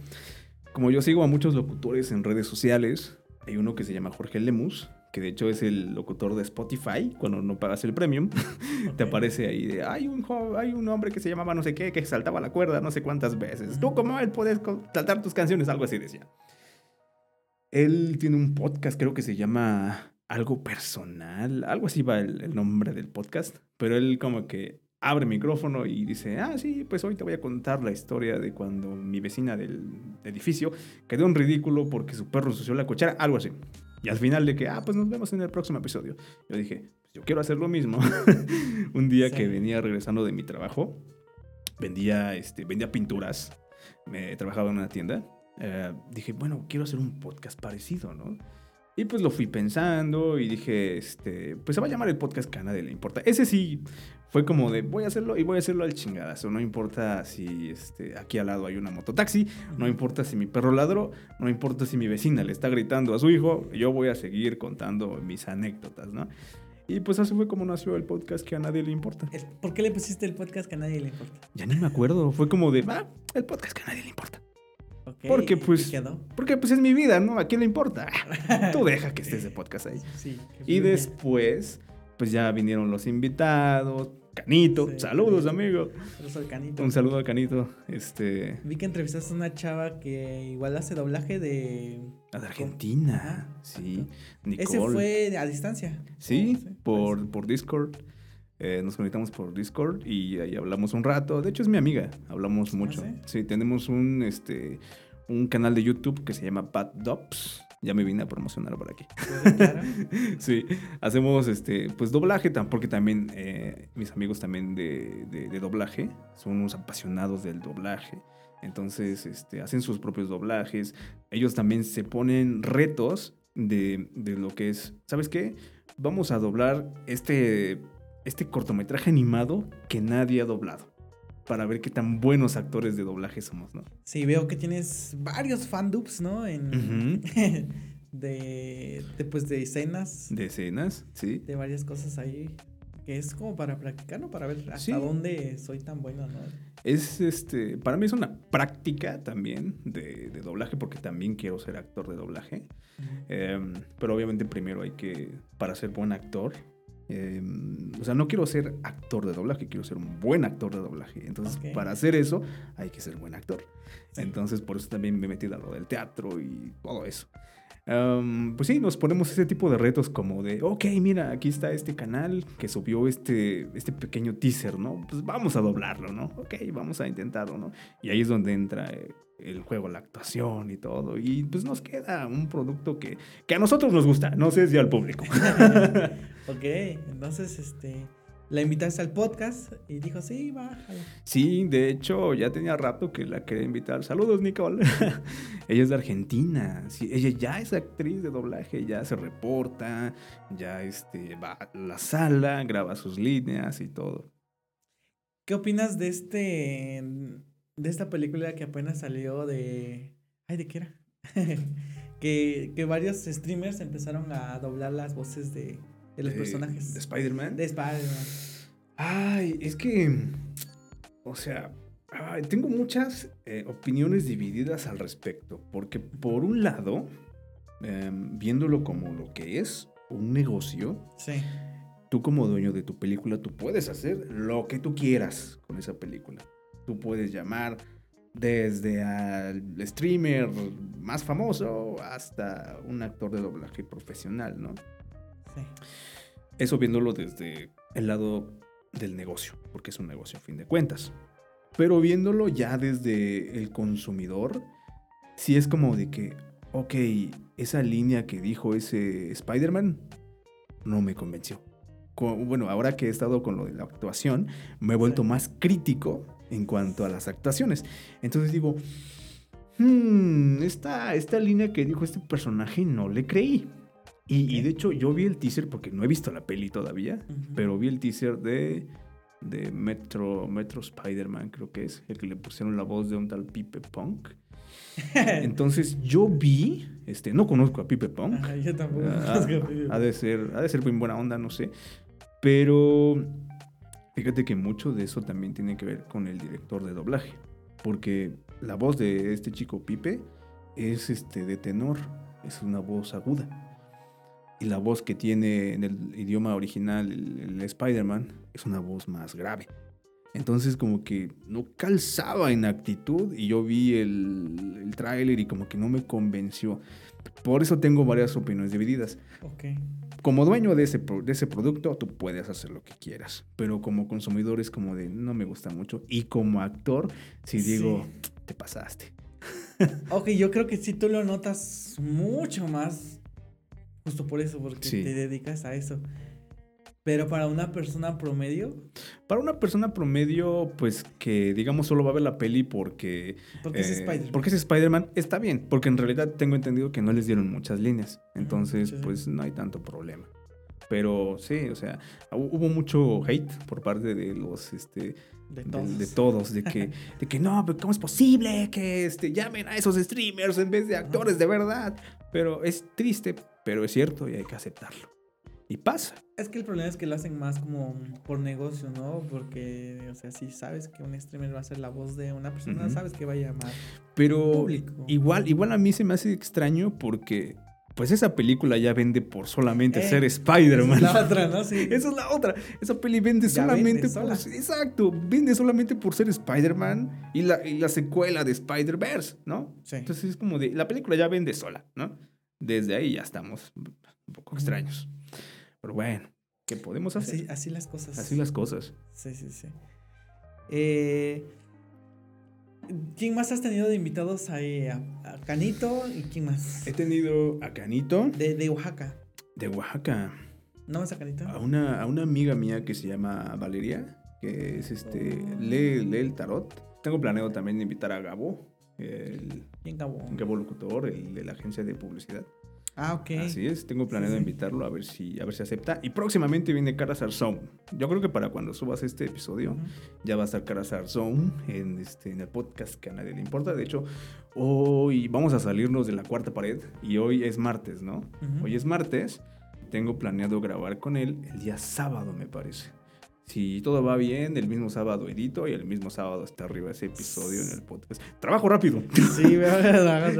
Como yo sigo a muchos locutores en redes sociales, hay uno que se llama Jorge Lemus, que de hecho es el locutor de Spotify, cuando no pagas el premium, te aparece ahí de, hay un, hay un hombre que se llamaba no sé qué, que saltaba la cuerda no sé cuántas veces. Tú como él puedes saltar tus canciones, algo así decía. Él tiene un podcast, creo que se llama Algo Personal, algo así va el, el nombre del podcast, pero él como que abre micrófono y dice, ah, sí, pues hoy te voy a contar la historia de cuando mi vecina del edificio quedó en ridículo porque su perro ensució la cochera, algo así. Y al final de que, ah, pues nos vemos en el próximo episodio. Yo dije, pues yo quiero hacer lo mismo. Un día Sí. que venía regresando de mi trabajo, vendía, este, vendía pinturas, me trabajaba en una tienda. eh, dije, bueno, quiero hacer un podcast parecido, ¿no? Y pues lo fui pensando y dije, este, pues se va a llamar el podcast que a nadie le importa. Ese sí fue como de, voy a hacerlo y voy a hacerlo al chingadazo. No importa si este, aquí al lado hay una mototaxi, no importa si mi perro ladró, no importa si mi vecina le está gritando a su hijo, yo voy a seguir contando mis anécdotas, ¿no? Y pues así fue como nació el podcast que a nadie le importa. ¿Por qué le pusiste el podcast que a nadie le importa? Ya ni me acuerdo, fue como de, ah, el podcast que a nadie le importa. Ok, Porque, ¿y pues, quedó? Porque pues es mi vida, ¿no? ¿A quién le importa? Tú deja que estés de podcast ahí. Sí. Y después, pues ya vinieron los invitados. Canito, Sí. saludos, amigo. Yo soy Canito. Un saludo a Canito. Este. Vi que entrevistaste a una chava que igual hace doblaje de... de Argentina. Sí. Nicole. Ese fue a distancia. Sí, Sí, por, por Discord. Eh, nos conectamos por Discord y ahí hablamos un rato. De hecho, es mi amiga. Hablamos mucho. ¿sí? sí? tenemos un, este, un canal de YouTube que se llama Bad Dops. Ya me vine a promocionar por aquí. Sí, hacemos este, pues doblaje, porque también eh, mis amigos también de, de- de doblaje son unos apasionados del doblaje. Entonces, este, hacen sus propios doblajes. Ellos también se ponen retos de, de lo que es, ¿sabes qué? Vamos a doblar este, este cortometraje animado que nadie ha doblado. Para ver qué tan buenos actores de doblaje somos, ¿no? Sí, veo que tienes varios fandubs, ¿no? En... de, de, pues, de escenas, De escenas, sí. de varias cosas ahí. Que es como para practicar, ¿no? Para ver hasta Sí. dónde soy tan bueno, ¿no? Es este, para mí es una práctica también de, de doblaje, porque también quiero ser actor de doblaje. Em, pero obviamente primero hay que, para ser buen actor, em, o sea, no quiero ser actor de doblaje, quiero ser un buen actor de doblaje. Entonces, para hacer eso, hay que ser buen actor. Sí. Entonces, por eso también me he metido a lo del teatro y todo eso. Pues sí, nos ponemos ese tipo de retos como de, ok, mira, aquí está este canal que subió este, este pequeño teaser, ¿no? Pues vamos a doblarlo, ¿no? Ok, vamos a intentarlo, ¿no? Y ahí es donde entra eh, el juego, la actuación y todo. Y pues nos queda un producto que, que a nosotros nos gusta, no sé si al público. ok, entonces, este... La invitaste al podcast y dijo, sí, bájalo. Sí, de hecho, ya tenía rato que la quería invitar. Saludos, Nicole. ella es de Argentina. Sí, ella ya es actriz de doblaje, ya se reporta, ya este, va a la sala, graba sus líneas y todo. ¿Qué opinas de este... de esta película que apenas salió de... Ay, ¿de qué era? que, que varios streamers empezaron a doblar las voces de, de los De- personajes. De Spider-Man. De Spider-Man. Ay, es que. O sea, ay, tengo muchas eh, opiniones divididas al respecto. Porque, por un lado, em, viéndolo como lo que es un negocio, Sí. tú como dueño de tu película, tú puedes hacer lo que tú quieras con esa película. Tú puedes llamar desde al streamer más famoso hasta un actor de doblaje profesional, ¿no? Sí. Eso viéndolo desde el lado del negocio, porque es un negocio a fin de cuentas. Pero viéndolo ya desde el consumidor, sí es como de que, ok, esa línea que dijo ese Spider-Man no me convenció. Co- Bueno, ahora que he estado con lo de la actuación, me he vuelto Sí. más crítico en cuanto a las actuaciones. Entonces digo, "Hmm, esta, esta línea que dijo este personaje no le creí. Y, de hecho yo vi el teaser porque no he visto la peli todavía, pero vi el teaser de, de Metro, Metro Spider-Man, creo que es, el que le pusieron la voz de un tal Pipe Punk. Entonces yo vi, este, no conozco a Pipe. Ajá, yo tampoco Ah, conozco a Pipe ha de ser, ha de ser bien buena onda, no sé. Pero fíjate que mucho de eso también tiene que ver con el director de doblaje. Porque la voz de este chico Pipe es este de tenor, es una voz aguda. Y la voz que tiene en el idioma original el, el Spider-Man es una voz más grave. Entonces como que no calzaba en actitud y yo vi el, el tráiler y como que no me convenció. Por eso tengo varias opiniones divididas Ok. como dueño de ese, de ese producto, tú puedes hacer lo que quieras. Pero como consumidor es como de, no me gusta mucho. Y como actor, si Sí. digo, te pasaste. Ok, yo creo que sí tú lo notas mucho más. Justo por eso, porque Sí. te dedicas a eso. Pero para una persona promedio, Para una persona promedio, pues que digamos solo va a ver la peli porque... porque es eh, Spider-Man. Porque es Spider-Man, está bien. Porque en realidad tengo entendido que no les dieron muchas líneas. Entonces, sí, sí. pues no hay tanto problema. Pero sí, o sea, hu- hubo mucho hate por parte de los, este, De de, todos. de todos, de que, de que no, pero ¿cómo es posible que este, llamen a esos streamers en vez de actores de verdad? Pero es triste, pero es cierto y hay que aceptarlo. Y pasa. Es que el problema es que lo hacen más como por negocio, ¿no? Porque, o sea, si sabes que un streamer va a ser la voz de una persona, Ujú. sabes que va a llamar Pero público. igual, igual a mí se me hace extraño porque pues esa película ya vende por solamente Eh, ser Esa Spider-Man. es la otra, ¿no? Sí. Esa es la otra. Esa peli vende Ya solamente vende por. Exacto. Vende solamente por ser Spider-Man y la, y la secuela de Spider-Verse, ¿no? Sí. Entonces es como de. La película ya vende sola, ¿no? Desde ahí ya estamos un poco extraños. Pero bueno, ¿qué podemos hacer? Así, así las cosas. Así las cosas. Sí, sí, sí. Eh, ¿Quién más has tenido de invitados ahí? A, a Canito y quién más? He tenido a Canito De, de Oaxaca. de Oaxaca. ¿No vas a Canito? A una, a una amiga mía que se llama Valeria, que es este. Lee, lee el tarot. Tengo planeado también invitar a Gabo, el ¿Quién acabó? Gabo Locutor, el de la agencia de publicidad. Ah, ok. Así es, tengo planeado Sí, sí. invitarlo a ver si a ver si acepta. Y próximamente viene Cara Zone. Yo creo que para cuando subas este episodio Ujú. ya va a estar Cara Zone en, este, en el podcast que a nadie le importa. De hecho, hoy vamos a salirnos de la cuarta pared y hoy es martes, ¿no? Ujú. Hoy es martes. Tengo planeado grabar con él el día sábado, me parece. Si todo va bien, el mismo sábado edito y el mismo sábado está arriba ese episodio en el podcast. Trabajo rápido. Sí,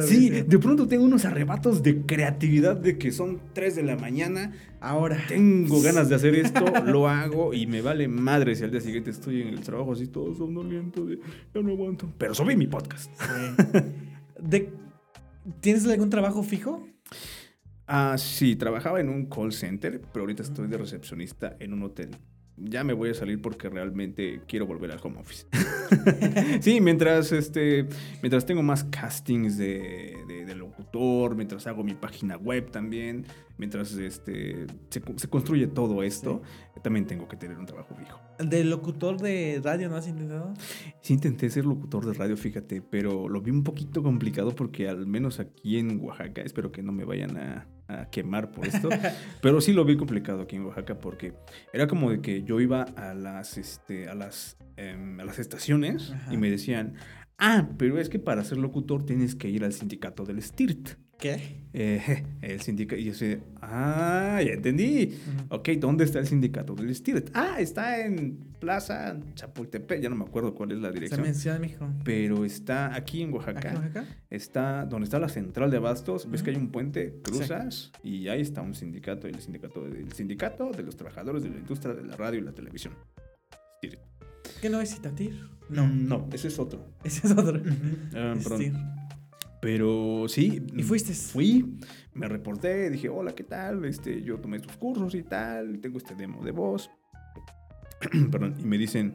Sí, de pronto tengo unos arrebatos de creatividad de que son 3 de la mañana, Ahora. tengo ganas de hacer esto, lo hago y me vale madre si al día siguiente estoy en el trabajo así todo somnoliento de ya no aguanto. Pero subí mi podcast. Sí. De- ¿Tienes algún trabajo fijo? Ah, sí, trabajaba en un call center, pero ahorita estoy de recepcionista en un hotel. Ya me voy a salir porque realmente quiero volver al home office. sí, mientras este, mientras tengo más castings de, de- de locutor, mientras hago mi página web también, mientras este, se construye todo esto, también tengo que tener un trabajo fijo. ¿De locutor de radio no has intentado? Sí intenté ser locutor de radio, fíjate, pero lo vi un poquito complicado porque al menos aquí en Oaxaca, espero que no me vayan a, a quemar por esto, pero sí lo vi complicado aquí en Oaxaca porque era como de que yo iba a las, este, a las, em, a las estaciones Ajá. y me decían, ah, pero es que para ser locutor tienes que ir al sindicato del STIRT. ¿Qué? Eh, el sindicato, y yo sé, ah, ya entendí. Ujú. Ok, ¿dónde está el sindicato del? Ah, está en Plaza Chapultepec, ya no me acuerdo cuál es la dirección. en México. Pero está aquí en Oaxaca. ¿Aquí en Oaxaca? Está donde está la central de abastos. Ves que hay un puente, cruzas y ahí está un sindicato, el sindicato, el sindicato de los trabajadores de la industria de la radio y la televisión. ¿Qué no es Citatir? No, Mm, no, ese es otro. ese es otro. Ah, Es perdón. Pero sí. ¿Y fuiste? Fui, me reporté, dije, hola, ¿qué tal? Este, yo tomé estos cursos y tal, tengo este demo de voz. Perdón, y me dicen,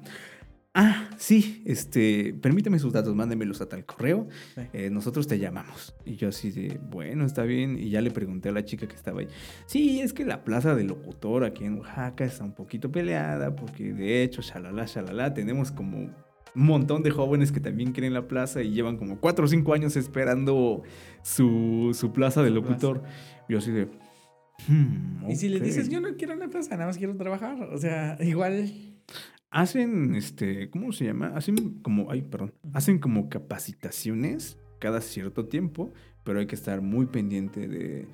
ah, sí, este, permíteme sus datos, mándemelos a tal correo, Sí. eh, nosotros te llamamos. Y yo así de, bueno, está bien, y ya le pregunté a la chica que estaba ahí, sí, es que la plaza de locutor aquí en Oaxaca está un poquito peleada, porque de hecho, shalala, shalala, tenemos como un montón de jóvenes que también quieren la plaza y llevan como cuatro o cinco años esperando su, su plaza de locutor. Yo así de... "Hmm, Y si le ok". dices, yo no quiero una plaza, nada más quiero trabajar. O sea, igual. Hacen, este, ¿cómo se llama? Hacen como, ay, perdón, hacen como capacitaciones cada cierto tiempo, pero hay que estar muy pendiente de,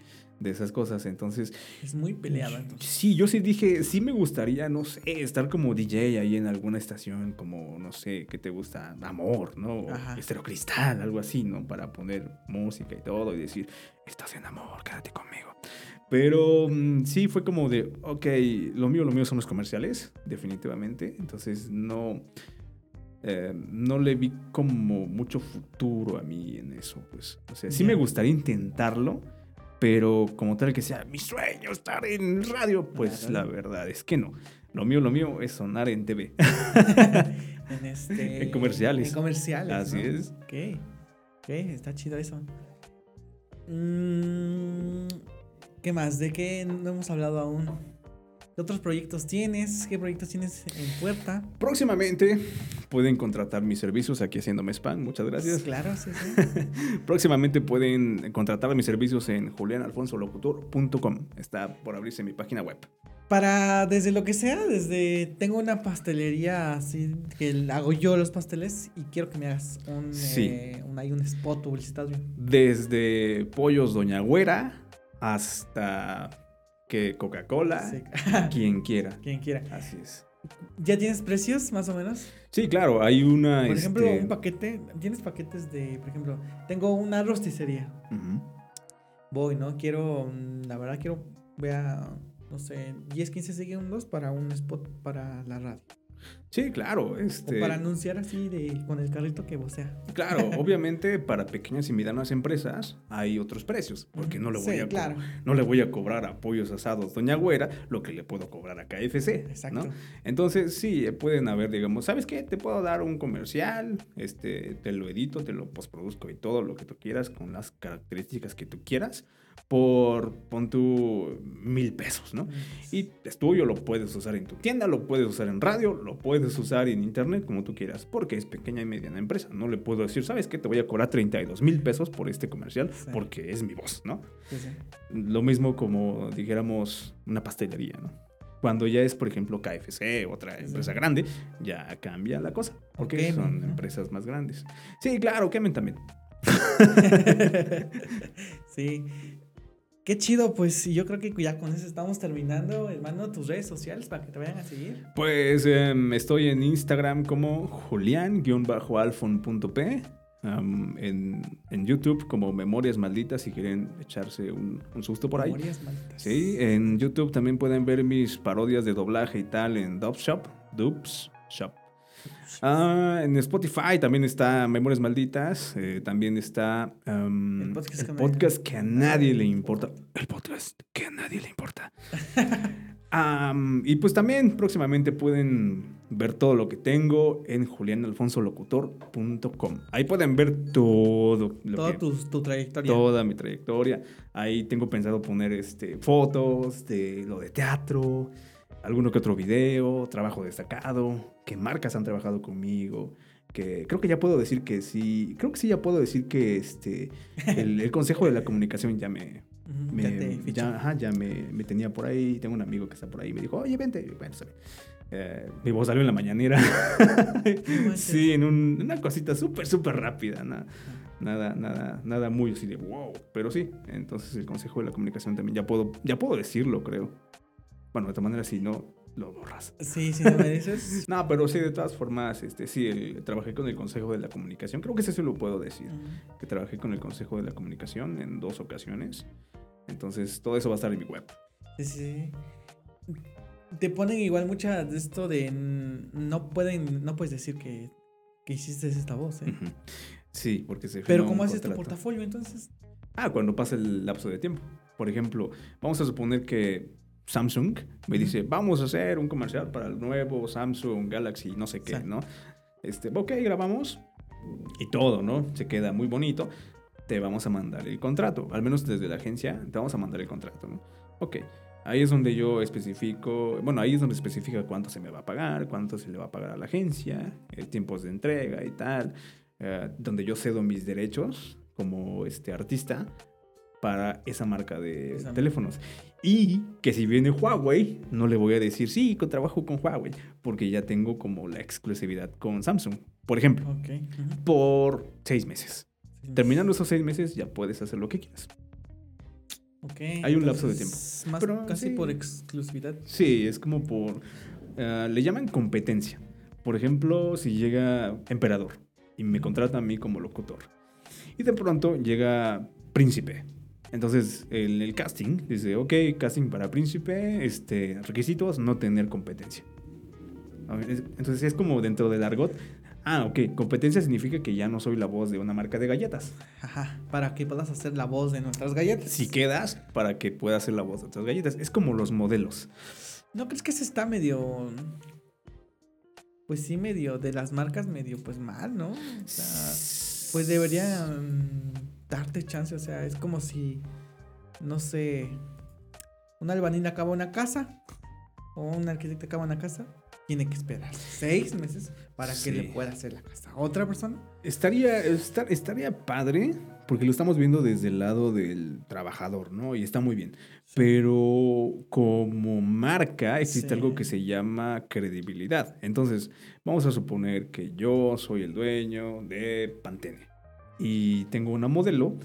de esas cosas. Entonces. Es muy peleada. Entonces. Sí, yo sí dije, sí me gustaría, no sé, estar como DJ ahí en alguna estación, como, no sé, ¿qué te gusta? Amor, ¿no? Ajá. Cristal, algo así, ¿no? Para poner música y todo y decir, estás en amor, quédate conmigo. Pero mm, sí fue como de, ok, lo mío, lo mío son los comerciales, definitivamente. Entonces no, eh, no le vi como mucho futuro a mí en eso, pues. O sea, sí me gustaría intentarlo, pero como tal que sea mi sueño estar en radio, pues Claro. la verdad es que no. Lo mío, lo mío es sonar en TV. en este. En comerciales. En comerciales. Así ¿no? es. Ok. Ok, está chido eso. Mm, ¿Qué más? ¿De qué no hemos hablado aún? ¿Qué otros proyectos tienes? ¿Qué proyectos tienes en puerta? Próximamente pueden contratar mis servicios aquí haciéndome spam. Muchas gracias. Claro, sí, sí. Próximamente pueden contratar mis servicios en julianalfonsolocutor.com. Está por abrirse mi página web. Para desde lo que sea, desde tengo una pastelería así que hago yo los pasteles y quiero que me hagas un, Sí. eh, un, hay un spot publicitario. Desde pollos Doña Güera hasta que Coca-Cola, Sí. quien quiera. Quien quiera. Así es. ¿Ya tienes precios más o menos? Sí, claro, hay una. Por ejemplo, este, un paquete, tienes paquetes de, por ejemplo, tengo una rosticería. Voy, ¿no? Quiero, mm, la verdad quiero, voy a, no sé, 10, 15 segundos para un spot para la radio. Sí, claro. Este, O para anunciar así de, con el carrito que vocea. Claro, obviamente para pequeñas y medianas empresas hay otros precios, porque no le voy, Sí, a, claro. no le voy a cobrar a pollos asados Doña Güera lo que le puedo cobrar a KFC. Exacto. ¿no? Entonces, sí, pueden haber, digamos, ¿sabes qué? Te puedo dar un comercial, este, te lo edito, te lo postproduzco y todo lo que tú quieras con las características que tú quieras por, pon tú, mil pesos, ¿no? Y es tuyo, lo puedes usar en tu tienda, lo puedes usar en radio, lo puedes usar en internet, como tú quieras, porque es pequeña y mediana empresa. No le puedo decir, ¿sabes qué? Te voy a cobrar 32 mil pesos por este comercial, Sí. porque es mi voz, ¿no? Sí, sí. Lo mismo como dijéramos una pastelería, ¿no? Cuando ya es, por ejemplo, KFC, otra empresa grande, ya cambia la cosa, porque son ¿no? empresas más grandes. Sí, claro, quemen también. sí. Qué chido, pues yo creo que ya con eso estamos terminando, hermano, tus redes sociales para que te vayan a seguir. Pues em, estoy en Instagram como julián-alfon.p. en, en YouTube como Memorias Malditas si quieren echarse un, un susto por ahí. Memorias malditas. Sí, en YouTube también pueden ver mis parodias de doblaje y tal en Dubs Shop. Dubs Shop. Ah, en Spotify también está Memorias Malditas. eh, también está El podcast el que a podcast nadie- que a nadie le importa. El podcast que a nadie le importa. Y pues también próximamente pueden ver todo lo que tengo en julianalfonsolocutor.com. Ahí pueden ver todo lo Toda que- tu, tu trayectoria. toda mi trayectoria. Ahí tengo pensado poner este, fotos de lo de teatro, alguno que otro video, trabajo destacado, qué marcas han trabajado conmigo. Que creo que ya puedo decir que sí, creo que sí ya puedo decir que este, el, el Consejo de la Comunicación ya me, ya te fichó. ya, ajá, ya me, me tenía por ahí. Tengo un amigo que está por ahí y me dijo, oye, vente. Bueno. Eh, mi voz salió en la mañanera. sí, en un- una cosita súper, súper rápida. Nada, nada, nada, nada muy así de wow. Pero sí, entonces el Consejo de la Comunicación también ya puedo, ya puedo decirlo, creo. Bueno, de esta manera, si no, lo borras. Sí, sí, me dices. No, pero sí, de todas formas, este, sí, el- trabajé con el Consejo de la Comunicación. Creo que ese sí lo puedo decir que trabajé con el Consejo de la Comunicación en dos ocasiones. Entonces, todo eso va a estar en mi web. Sí, sí. Te ponen igual mucha de esto de no pueden, no puedes decir que, que hiciste esta voz, ¿eh? Sí, porque se Pero ¿cómo haces tu portafolio entonces? Ah, cuando pasa el lapso de tiempo. Por ejemplo, vamos a suponer que Samsung me dice, vamos a hacer un comercial para el nuevo Samsung Galaxy, no sé qué, Sí. ¿no? Este, ok, grabamos y todo, ¿no? Se queda muy bonito. Te vamos a mandar el contrato. Al menos desde la agencia, te vamos a mandar el contrato, ¿no? Ok. Ahí es donde yo especifico, bueno, ahí es donde especifica cuánto se me va a pagar, cuánto se le va a pagar a la agencia, tiempos de entrega y tal, eh, donde yo cedo mis derechos como este artista para esa marca de teléfonos. Y que si viene Huawei, no le voy a decir, sí, trabajo con Huawei, porque ya tengo como la exclusividad con Samsung, por ejemplo, por seis meses. Terminando esos seis meses ya puedes hacer lo que quieras. Hay un lapso de entonces, Más Pero, casi sí. por exclusividad. Sí, es como por... ah, le llaman competencia. Por ejemplo, si llega Emperador y me contrata a mí como locutor. Y de pronto llega Príncipe. Entonces, el, el casting dice, ok, casting para Príncipe, este, requisitos, no tener competencia. Entonces es como dentro del argot. Ah, ok, competencia significa que ya no soy la voz de una marca de galletas. Ajá. Para que puedas hacer la voz de nuestras galletas. Si quedas para que pueda ser la voz de otras galletas. Es como los modelos. ¿No crees que se está medio. Pues sí, medio. De las marcas, medio, pues mal, ¿no? O sea, pues deberían darte chance. O sea, es como si. No sé. Un albañil acaba una casa. O un arquitecto acaba una casa. Tiene que esperar seis meses para Sí. que le pueda hacer la casa a otra persona. Estaría, estar- estaría padre, porque lo estamos viendo desde el lado del trabajador, ¿no? Y está muy bien. Pero como marca existe Sí. algo que se llama credibilidad. Entonces, vamos a suponer que yo soy el dueño de Pantene y tengo una modelo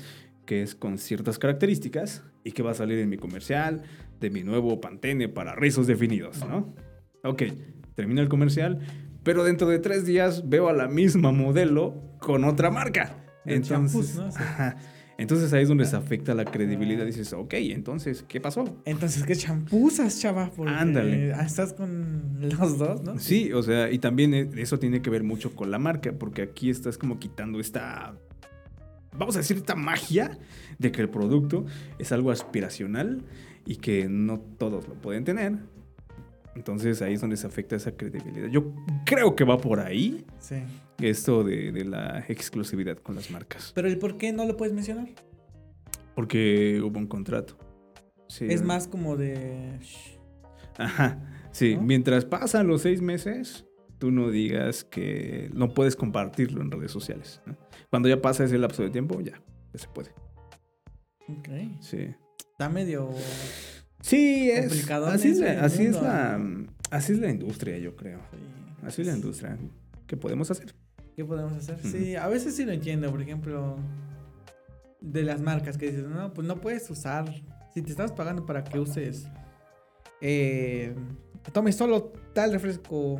que es con ciertas características y que va a salir en mi comercial de mi nuevo Pantene para rizos definidos, ¿no? Ok, termina el comercial, pero dentro de tres días veo a la misma modelo con otra marca. Entonces, champús, ¿no? Ajá. entonces ahí es donde se afecta la credibilidad. Dices, ok, entonces, ¿qué pasó? Entonces, ¿qué champuzas, chava? Porque Ándale. ah, Estás con los dos, ¿no? Sí, o sea, y también eh, eso tiene que ver mucho con la marca, porque aquí estás como quitando esta, vamos a decir, esta magia de que el producto es algo aspiracional y que no todos lo pueden tener. Entonces ahí es donde se afecta esa credibilidad. Yo creo que va por ahí Sí. Esto de, de la exclusividad con las marcas, Pero el por qué no lo puedes mencionar. porque hubo un contrato. Sí, Es más como de. Ajá, sí. ¿No? Mientras pasan los seis meses, tú no digas que no puedes compartirlo en redes sociales. ¿no? Cuando ya pasa ese lapso de tiempo, ya, ya se puede. Ok. Sí. Está medio. Sí, es. Complicado Así es, la, así, es la, así es la industria, yo creo. sí, Así es la pues, industria. ¿Qué podemos hacer? ¿Qué podemos hacer? Sí, a veces sí lo entiendo. Por ejemplo, de las marcas que dices, no, pues no puedes usar. Si te estás pagando para que uses. Eh, tomes solo tal refresco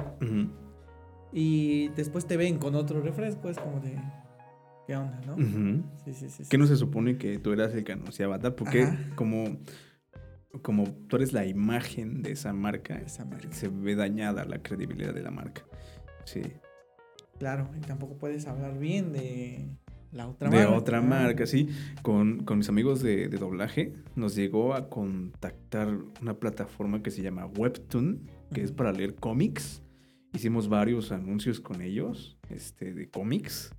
y después te ven con otro refresco, es como de. ¿Qué onda, no? ujú. Sí, sí, sí. sí. ¿Qué no se supone que tú eras el que anunciaba tal? Porque Ajá. como, como tú eres la imagen de esa marca, Esa marca. se ve dañada la credibilidad de la marca. Sí. Claro, y tampoco puedes hablar bien de la otra de marca. otra marca, sí. Con, con mis amigos de, de doblaje nos llegó a contactar una plataforma que se llama Webtoon, que es para leer cómics. Hicimos varios anuncios con ellos, este, de cómics.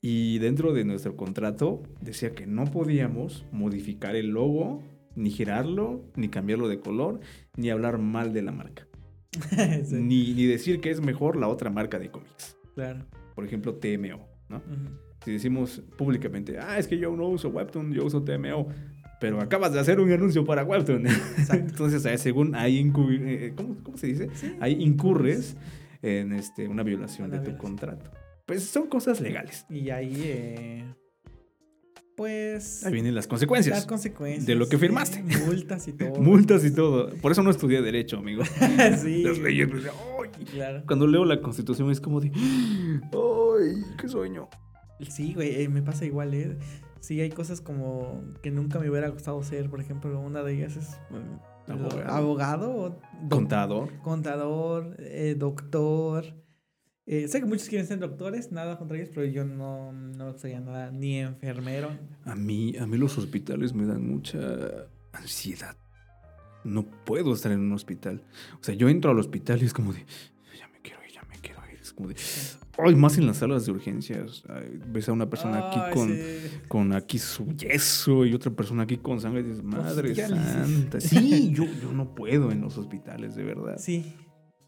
Y dentro de nuestro contrato decía que no podíamos modificar el logo, ni girarlo, ni cambiarlo de color, ni hablar mal de la marca. Sí, Ni, ni decir que es mejor la otra marca de cómics. Claro. Por ejemplo, TMO, ¿no? Si decimos públicamente, ah, es que yo no uso Webtoon, yo uso TMO, pero acabas de hacer un anuncio para Webtoon. Entonces, eh, según ahí, incu- eh, ¿cómo, cómo se dice? Sí. Ahí incurres en este, una violación Una de tu violación. contrato. Pues son cosas legales. Y ahí, eh, pues, Ahí vienen las las consecuencias. consecuencias. de lo que sí, firmaste. multas y todo. Multas y todo. Por eso no estudié Derecho, amigo. sí. Las leyes. pues, ¡ay! Claro. Cuando leo la Constitución es como de, ¡ay, qué sueño! Sí, güey, eh, me pasa igual, ¿eh? Sí, hay cosas como que nunca me hubiera gustado ser. Por ejemplo, una de ellas es lo- Abogado. abogado o doc- Contador. contador, eh, doctor. Eh, sé que muchos quieren ser doctores, nada contra ellos, pero yo no, no me gustaría nada, ni enfermero. A mí, a mí los hospitales me dan mucha ansiedad. No puedo estar en un hospital. O sea, yo entro al hospital y es como de, ya me quiero ir, ya me quiero ir. Es como de, ay, más en las salas de urgencias. Ay, ves a una persona aquí con, sí. con aquí su yeso y otra persona aquí con sangre y dices, madre diálisis. santa. Sí, yo, yo no puedo en los hospitales, de verdad. Sí,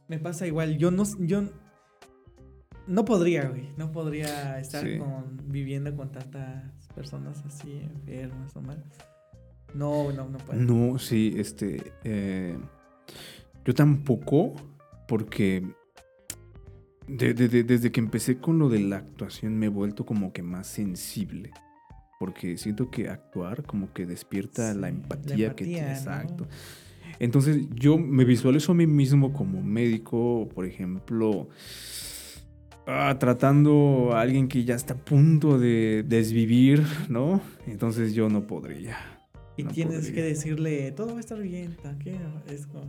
me pasa igual. Yo no, yo no podría, güey. No podría estar Sí. con, viviendo con tantas personas así enfermas o mal. No, no, no puedo. No, sí, este. eh, yo tampoco, porque de- de- de- desde que empecé con lo de la actuación me he vuelto como que más sensible. Porque siento que actuar como que despierta Sí, la la empatía, que ¿no? Exacto. Entonces yo me visualizo a mí mismo como médico, por ejemplo, ah, tratando a alguien que ya está a punto de desvivir, ¿no? Entonces yo no podría. Y No tienes podría. que decirle, todo va a estar bien, tranquilo.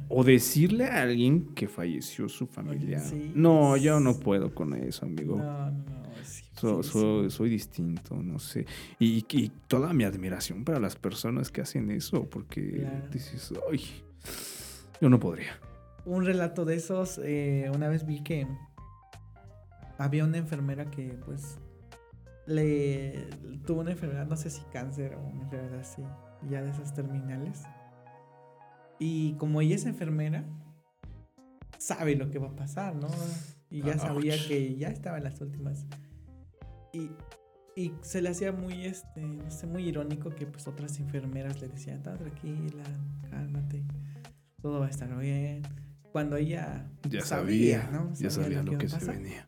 O decirle a alguien que falleció su familia. sí. No, yo no puedo con eso, amigo. No, no, no. sí, So- sí, so- sí. Soy distinto, no sé. Y, y toda mi admiración para las personas que hacen eso, porque Claro. dices, ay, yo no podría. Un relato de esos, eh, una vez vi que había una enfermera que pues le tuvo una enfermedad, no sé si cáncer o una enfermedad así, ya de esas terminales. Y como ella es enfermera, sabe lo que va a pasar, ¿no? Y ya sabía Ouch. que ya estaba en las últimas. Y, y se le hacía muy, este, no sé, muy irónico que pues otras enfermeras le decían, "Está tranquila, cálmate, todo va a estar bien. Cuando ella Ya sabía, sabía, ¿no? ya sabía lo iba que a se venía.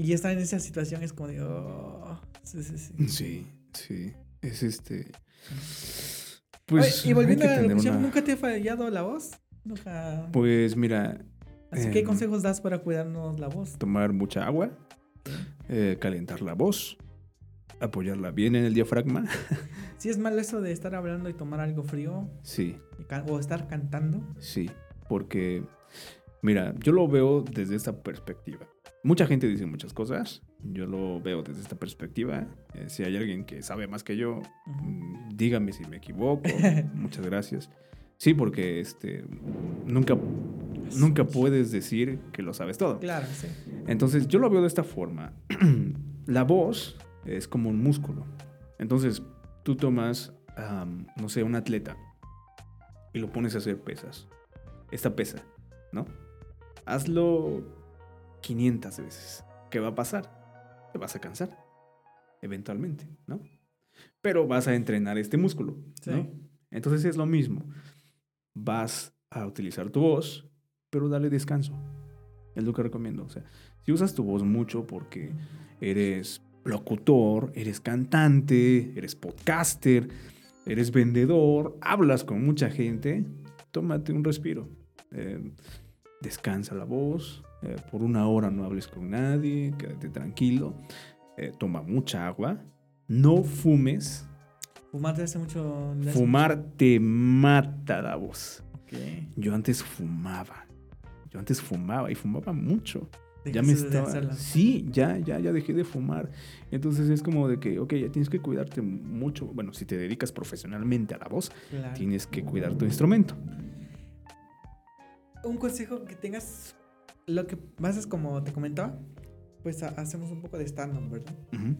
Y estar en esa situación es como de, oh, sí, sí, sí. Sí, sí. Es este. Pues. Oye, y volviendo a la locución, una- ¿nunca te ha fallado la voz? Nunca. Pues mira, Así que, em, consejos das para cuidarnos la voz? tomar mucha agua, eh, calentar la voz, apoyarla bien en el diafragma. Si es malo eso de estar hablando y tomar algo frío Sí, o estar cantando. Sí, porque, mira, yo lo veo desde esta perspectiva. Mucha gente dice muchas cosas, yo lo veo desde esta perspectiva. Eh, si hay alguien que sabe más que yo, mm, dígame si me equivoco. Muchas gracias. Sí, porque este, nunca, nunca puedes decir que lo sabes todo. Claro, sí. Entonces, yo lo veo de esta forma. La voz es como un músculo. Entonces, tú tomas, no sé, un atleta y lo pones a hacer pesas. Esta pesa, ¿no? Hazlo 500 veces. ¿Qué va a pasar? Te vas a cansar, eventualmente, ¿no? Pero vas a entrenar este músculo, ¿no? Entonces es lo mismo. Vas a utilizar tu voz, pero dale descanso. Es lo que recomiendo. O sea, si usas tu voz mucho porque eres locutor, eres cantante, eres podcaster, eres vendedor, hablas con mucha gente, tómate un respiro. Eh, descansa la voz. Eh, por una hora no hables con nadie, quédate tranquilo. eh, toma mucha agua. No fumes. Fumar te hace mucho. Fumar te mata la voz. mucho- Ok. Yo antes fumaba. Yo antes fumaba y fumaba mucho. Ya me estaba. Sí, ya, ya, ya dejé de fumar. Entonces es como de que, ok, ya tienes que cuidarte mucho. Bueno, si te dedicas profesionalmente a la voz, Claro. tienes que cuidar tu instrumento. Un consejo que tengas. Lo que pasa es como te comentaba. Pues ha- hacemos un poco de stand-up, ¿verdad? Ujú.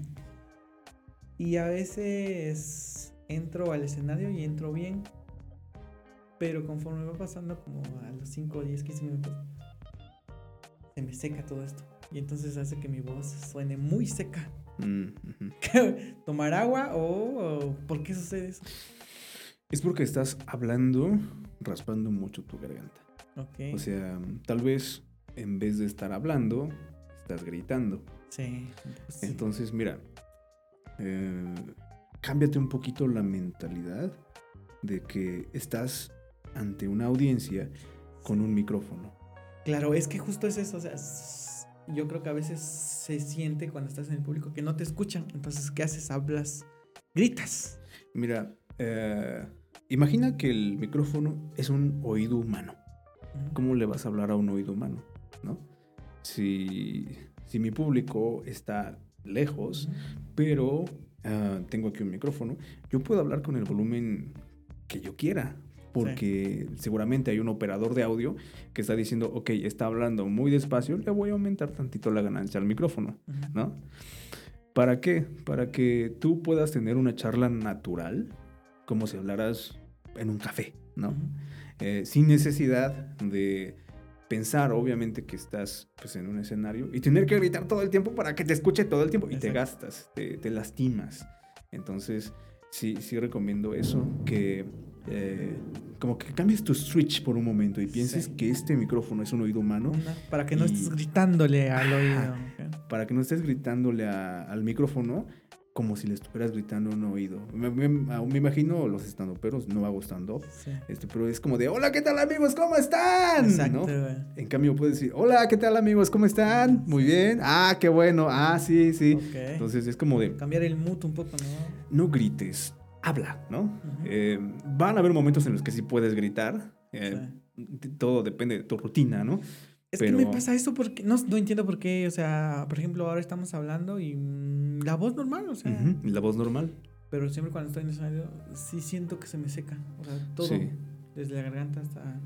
Y a veces entro al escenario y entro bien. Pero conforme va pasando como a los 5, 10, 15 minutos, se me seca todo esto. Y entonces hace que mi voz suene muy seca. Mm. ¿Tomar agua o, o por qué sucede eso? Es porque estás hablando, raspando mucho tu garganta. Ok. O sea, tal vez en vez de estar hablando, estás gritando. sí. pues sí. Entonces, mira, eh, cámbiate un poquito la mentalidad de que estás ante una audiencia con un micrófono. Claro, es que justo es eso. O sea, yo creo que a veces se siente cuando estás en el público que no te escuchan. Entonces, ¿qué haces? Hablas, gritas. Mira, eh, imagina que el micrófono es un oído humano. ¿Cómo le vas a hablar a un oído humano? ¿No? Si, si mi público está lejos, pero ah, tengo aquí un micrófono, yo puedo hablar con el volumen que yo quiera. Porque seguramente hay un operador de audio que está diciendo, ok, está hablando muy despacio, le voy a aumentar tantito la ganancia al micrófono. ¿no? ¿Para qué? Para que tú puedas tener una charla natural, como si hablaras en un café, ¿no? Eh, sin necesidad de pensar, obviamente, que estás pues, en un escenario y tener que gritar todo el tiempo para que te escuche todo el tiempo y te gastas, te, te lastimas. Entonces, sí, sí recomiendo eso, que eh, como que cambies tu switch por un momento y pienses Sí. que este micrófono es un oído humano para que no Y- estés gritándole al oído. Para que no estés gritándole a- al micrófono como si le estuvieras gritando un oído. Me, me- me imagino los estandoperos, no hago stand-up, Sí. este, pero es como de, hola, ¿qué tal amigos? ¿Cómo están? Exacto, ¿No? En cambio puedes decir, hola, ¿qué tal amigos? ¿Cómo están? Muy bien. Ah, qué bueno. Ah, sí, sí. Entonces es como de, Cambiar el mood un poco, ¿no? no grites, habla, ¿no? Eh, van a haber momentos en los que sí puedes gritar. eh, Todo depende de tu rutina, ¿no? Es Pero- que me pasa eso porque no, no entiendo por qué, o sea, por ejemplo, ahora estamos hablando y mm, la voz normal, o sea, La voz normal. pero siempre cuando estoy en el escenario sí siento que se me seca, o sea, todo, Sí. desde la garganta hasta...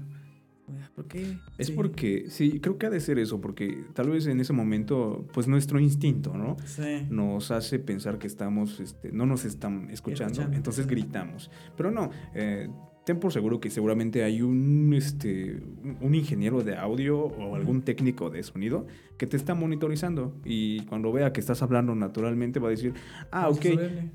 ¿Por qué? Es Sí. porque, sí, creo que ha de ser eso, porque tal vez en ese momento, pues nuestro instinto, ¿no? Sí. Nos hace pensar que estamos, este, no nos están escuchando, Escuchando. entonces gritamos. Pero no, eh, ten por seguro que seguramente hay un, este, un- ingeniero de audio o algún técnico de sonido que te está monitorizando y cuando vea que estás hablando naturalmente va a decir, ah, ok,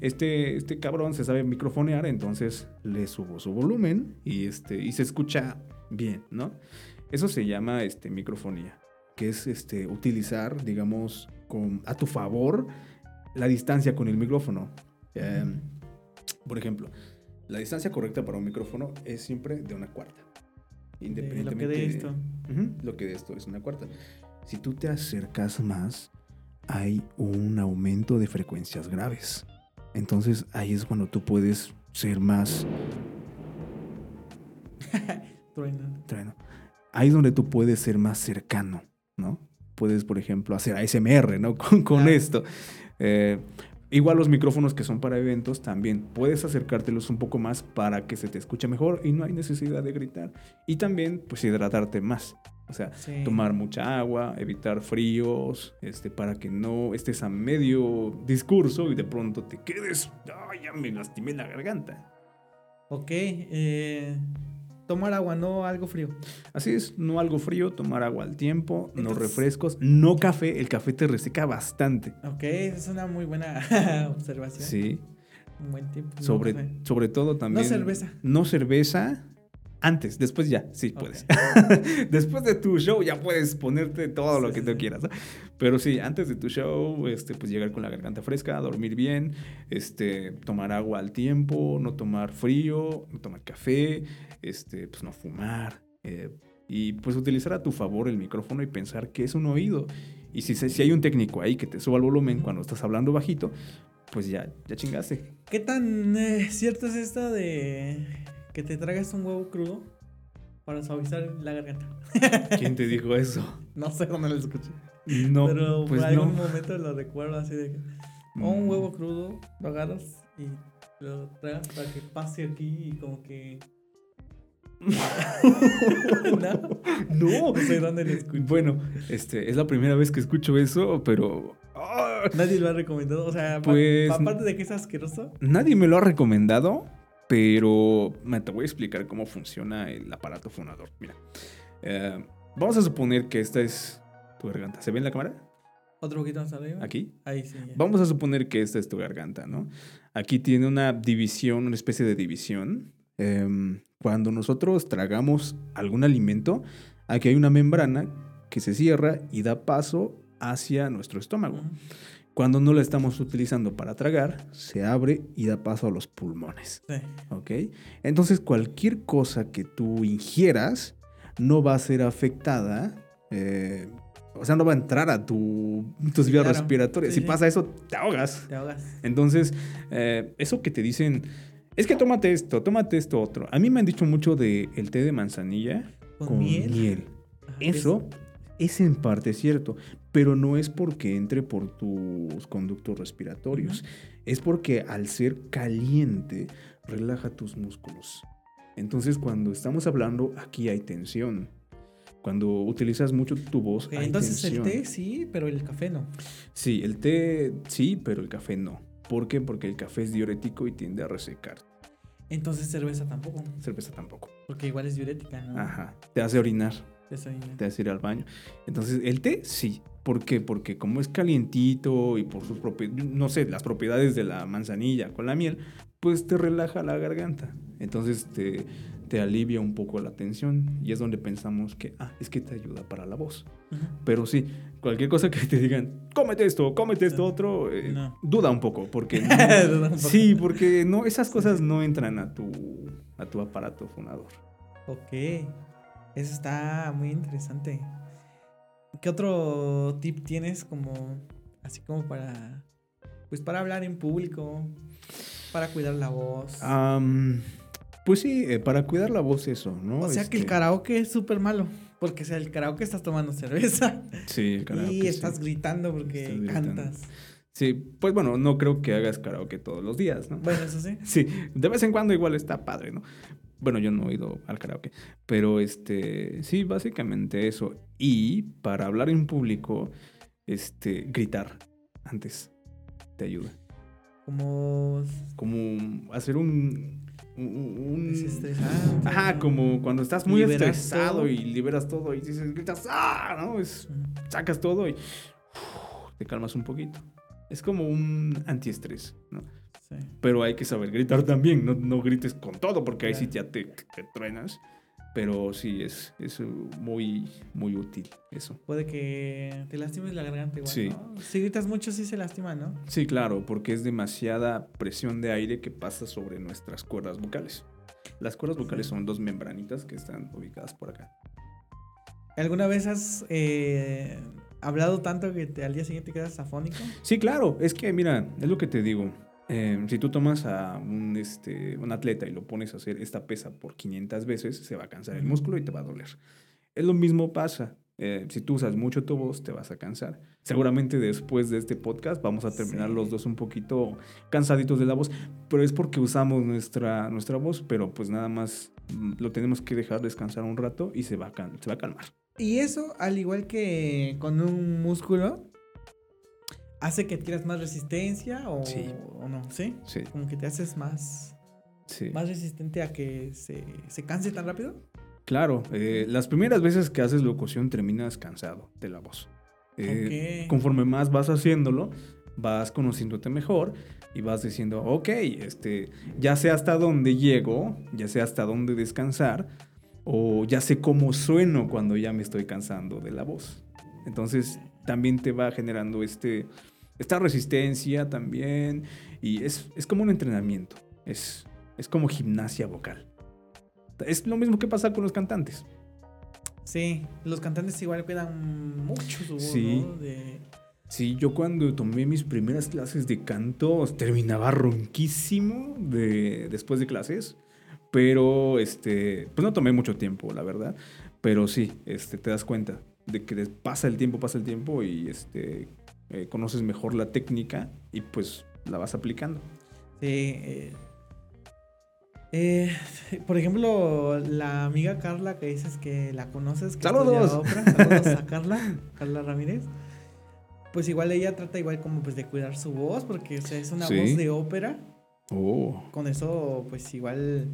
este, este cabrón se sabe microfonear, entonces le subo su volumen y, este, y se escucha bien, ¿no? Eso se llama este, microfonía, que es este, utilizar, digamos, con, a tu favor la distancia con el micrófono. Eh, por ejemplo, la distancia correcta para un micrófono es siempre de una cuarta. De Independientemente lo que de esto. Lo que de esto es una cuarta. Si tú te acercas más, hay un aumento de frecuencias graves. Entonces ahí es cuando tú puedes ser más Truena. Trueno. Ahí es donde tú puedes ser más cercano, ¿no? Puedes, por ejemplo, hacer ASMR, ¿no? Con, con Claro. esto. Eh, igual los micrófonos que son para eventos también puedes acercártelos un poco más para que se te escuche mejor y no hay necesidad de gritar. Y también, pues, hidratarte más. O sea, Sí. tomar mucha agua, evitar fríos, este, para que no estés a medio discurso y de pronto te quedes, ay, ya me lastimé la garganta. Ok, eh, tomar agua, no algo frío. Así es, no algo frío, tomar agua al tiempo, no refrescos, no café, el café te reseca bastante. Ok, es una muy buena observación. Sí, Un buen tiempo. No sobre, sobre todo también. cerveza. No cerveza. Antes, después ya, sí puedes. después de tu show ya puedes ponerte todo lo que sí, tú quieras. ¿no? Pero sí, antes de tu show, este, pues llegar con la garganta fresca, dormir bien, este, tomar agua al tiempo, no tomar frío, no tomar café, este, pues no fumar. eh, y pues utilizar a tu favor el micrófono y pensar que es un oído. Y si, si hay un técnico ahí que te suba el volumen cuando estás hablando bajito, pues ya, ya chingaste. ¿Qué tan eh, cierto es esto de que te tragas un huevo crudo para suavizar la garganta? ¿Quién te dijo eso? No sé dónde lo escuché. No, pero pues por no. algún momento lo recuerdo así de que. O un Mm. huevo crudo, lo agarras y lo tragas para que pase aquí y como que. ¿No? No. No sé dónde lo escuché. Bueno, este, es la primera vez que escucho eso, pero ¡ah! Nadie lo ha recomendado. O sea, Pues- aparte de que es asqueroso. nadie me lo ha recomendado, pero me te voy a explicar cómo funciona el aparato fonador. Mira, eh, vamos a suponer que esta es tu garganta. ¿Se ve en la cámara? Otro poquito más arriba. Aquí. Ahí sí. ya. Vamos a suponer que esta es tu garganta, ¿no? Aquí tiene una división, una especie de división. Em, cuando nosotros tragamos algún alimento, aquí hay una membrana que se cierra y da paso hacia nuestro estómago. Cuando no la estamos utilizando para tragar, se abre y da paso a los pulmones. Sí. ¿Ok? Entonces, cualquier cosa que tú ingieras no va a ser afectada. eh, o sea, no va a entrar a tu, tus Sí, vías claro. respiratorias. Sí, si pasa eso, te ahogas. Te ahogas. Entonces, eh, eso que te dicen, es que tómate esto, tómate esto otro. A mí me han dicho mucho de el té de manzanilla ¿Con, miel? Ajá, Eso es en parte cierto, pero no es porque entre por tus conductos respiratorios. Es porque al ser caliente, relaja tus músculos. Entonces, cuando estamos hablando, aquí hay tensión. Cuando utilizas mucho tu voz, hay entonces tensión. el té sí, pero el café no. Sí, el té sí, pero el café no. ¿Por qué? Porque el café es diurético y tiende a resecar. Entonces cerveza tampoco. Cerveza tampoco. Porque igual es diurética, ¿no? Ajá. Te hace orinar. Eso ahí, te hace ir al baño. Entonces, el té sí. ¿Por qué? Porque como es calientito y por sus propiedades, no sé, las propiedades de la manzanilla con la miel, pues te relaja la garganta. Entonces te, te alivia un poco la tensión y es donde pensamos que, ah, es que te ayuda para la voz. Pero sí, cualquier cosa que te digan, cómete esto, cómete esto otro, eh, duda un poco, porque sí, porque no, esas cosas no entran a tu, a tu aparato fonador. Ok, eso está muy interesante. ¿Qué otro tip tienes como, así como para, pues para hablar en público, para cuidar la voz? pues sí, eh, para cuidar la voz eso, ¿no? O sea que el este karaoke es súper malo. Porque sea, el karaoke estás tomando cerveza. Sí, el karaoke. Y estás gritando porque cantas. Sí, pues bueno, no creo que hagas karaoke todos los días, ¿no? Bueno, eso sí. Sí, de vez en cuando igual está padre, ¿no? Bueno, yo no he ido al karaoke, pero este, sí, básicamente eso. Y para hablar en público, este, gritar antes te ayuda. Como... Como hacer un un, Ajá, como cuando estás muy estresado y liberas todo y dices, gritas, ¡ah! ¿no? Es, sacas todo y te calmas un poquito. Es como un antiestrés, ¿no? Sí. Pero hay que saber gritar también, no, no grites con todo porque ahí sí ya te, te truenas. Pero sí, es, es muy, muy útil eso. Puede que te lastimes la garganta igual, sí. Si gritas mucho sí se lastima, ¿no? Sí, claro, porque es demasiada presión de aire que pasa sobre nuestras cuerdas vocales. Las cuerdas vocales son dos membranitas que están ubicadas por acá. ¿Alguna vez has eh, hablado tanto que al día siguiente quedas afónico? Sí, claro. Es que, mira, es lo que te digo. Em, si tú tomas a un, este, un atleta y lo pones a hacer esta pesa por 500 veces, se va a cansar el músculo y te va a doler. Es lo mismo pasa. Eh, si tú usas mucho tu voz, te vas a cansar. Seguramente después de este podcast vamos a terminar los dos un poquito cansaditos de la voz, pero es porque usamos nuestra, nuestra voz, pero pues nada más mm, lo tenemos que dejar descansar un rato y se va, se va a calmar. Y eso, al igual que con un músculo, hace que adquieras más resistencia o, no, ¿sí? Sí. Como que te haces más, más resistente a que se, se canse tan rápido. Claro, eh, las primeras veces que haces locución terminas cansado de la voz. Eh, conforme más vas haciéndolo, vas conociéndote mejor y vas diciendo, ok, este, ya sé hasta dónde llego, ya sé hasta dónde descansar, o ya sé cómo sueno cuando ya me estoy cansando de la voz. Entonces, también te va generando este, esta resistencia también. Y es, como un entrenamiento. Es, es como gimnasia vocal. Es lo mismo que pasa con los cantantes. Sí, los cantantes igual cuidan mucho su voz, sí. Sí, yo cuando tomé mis primeras clases de canto terminaba ronquísimo de, después de clases, pero este, pues no tomé mucho tiempo, la verdad, pero sí, este, te das cuenta, de que pasa el tiempo, pasa el tiempo y este, eh, conoces mejor la técnica y pues la vas aplicando. Sí. Eh, eh, por ejemplo, la amiga Carla que dices que la conoces. Que ¡Saludos! Saludos a Carla, Carla Ramírez. Pues igual ella trata igual como pues de cuidar su voz porque es una voz de ópera. Oh. Con eso pues igual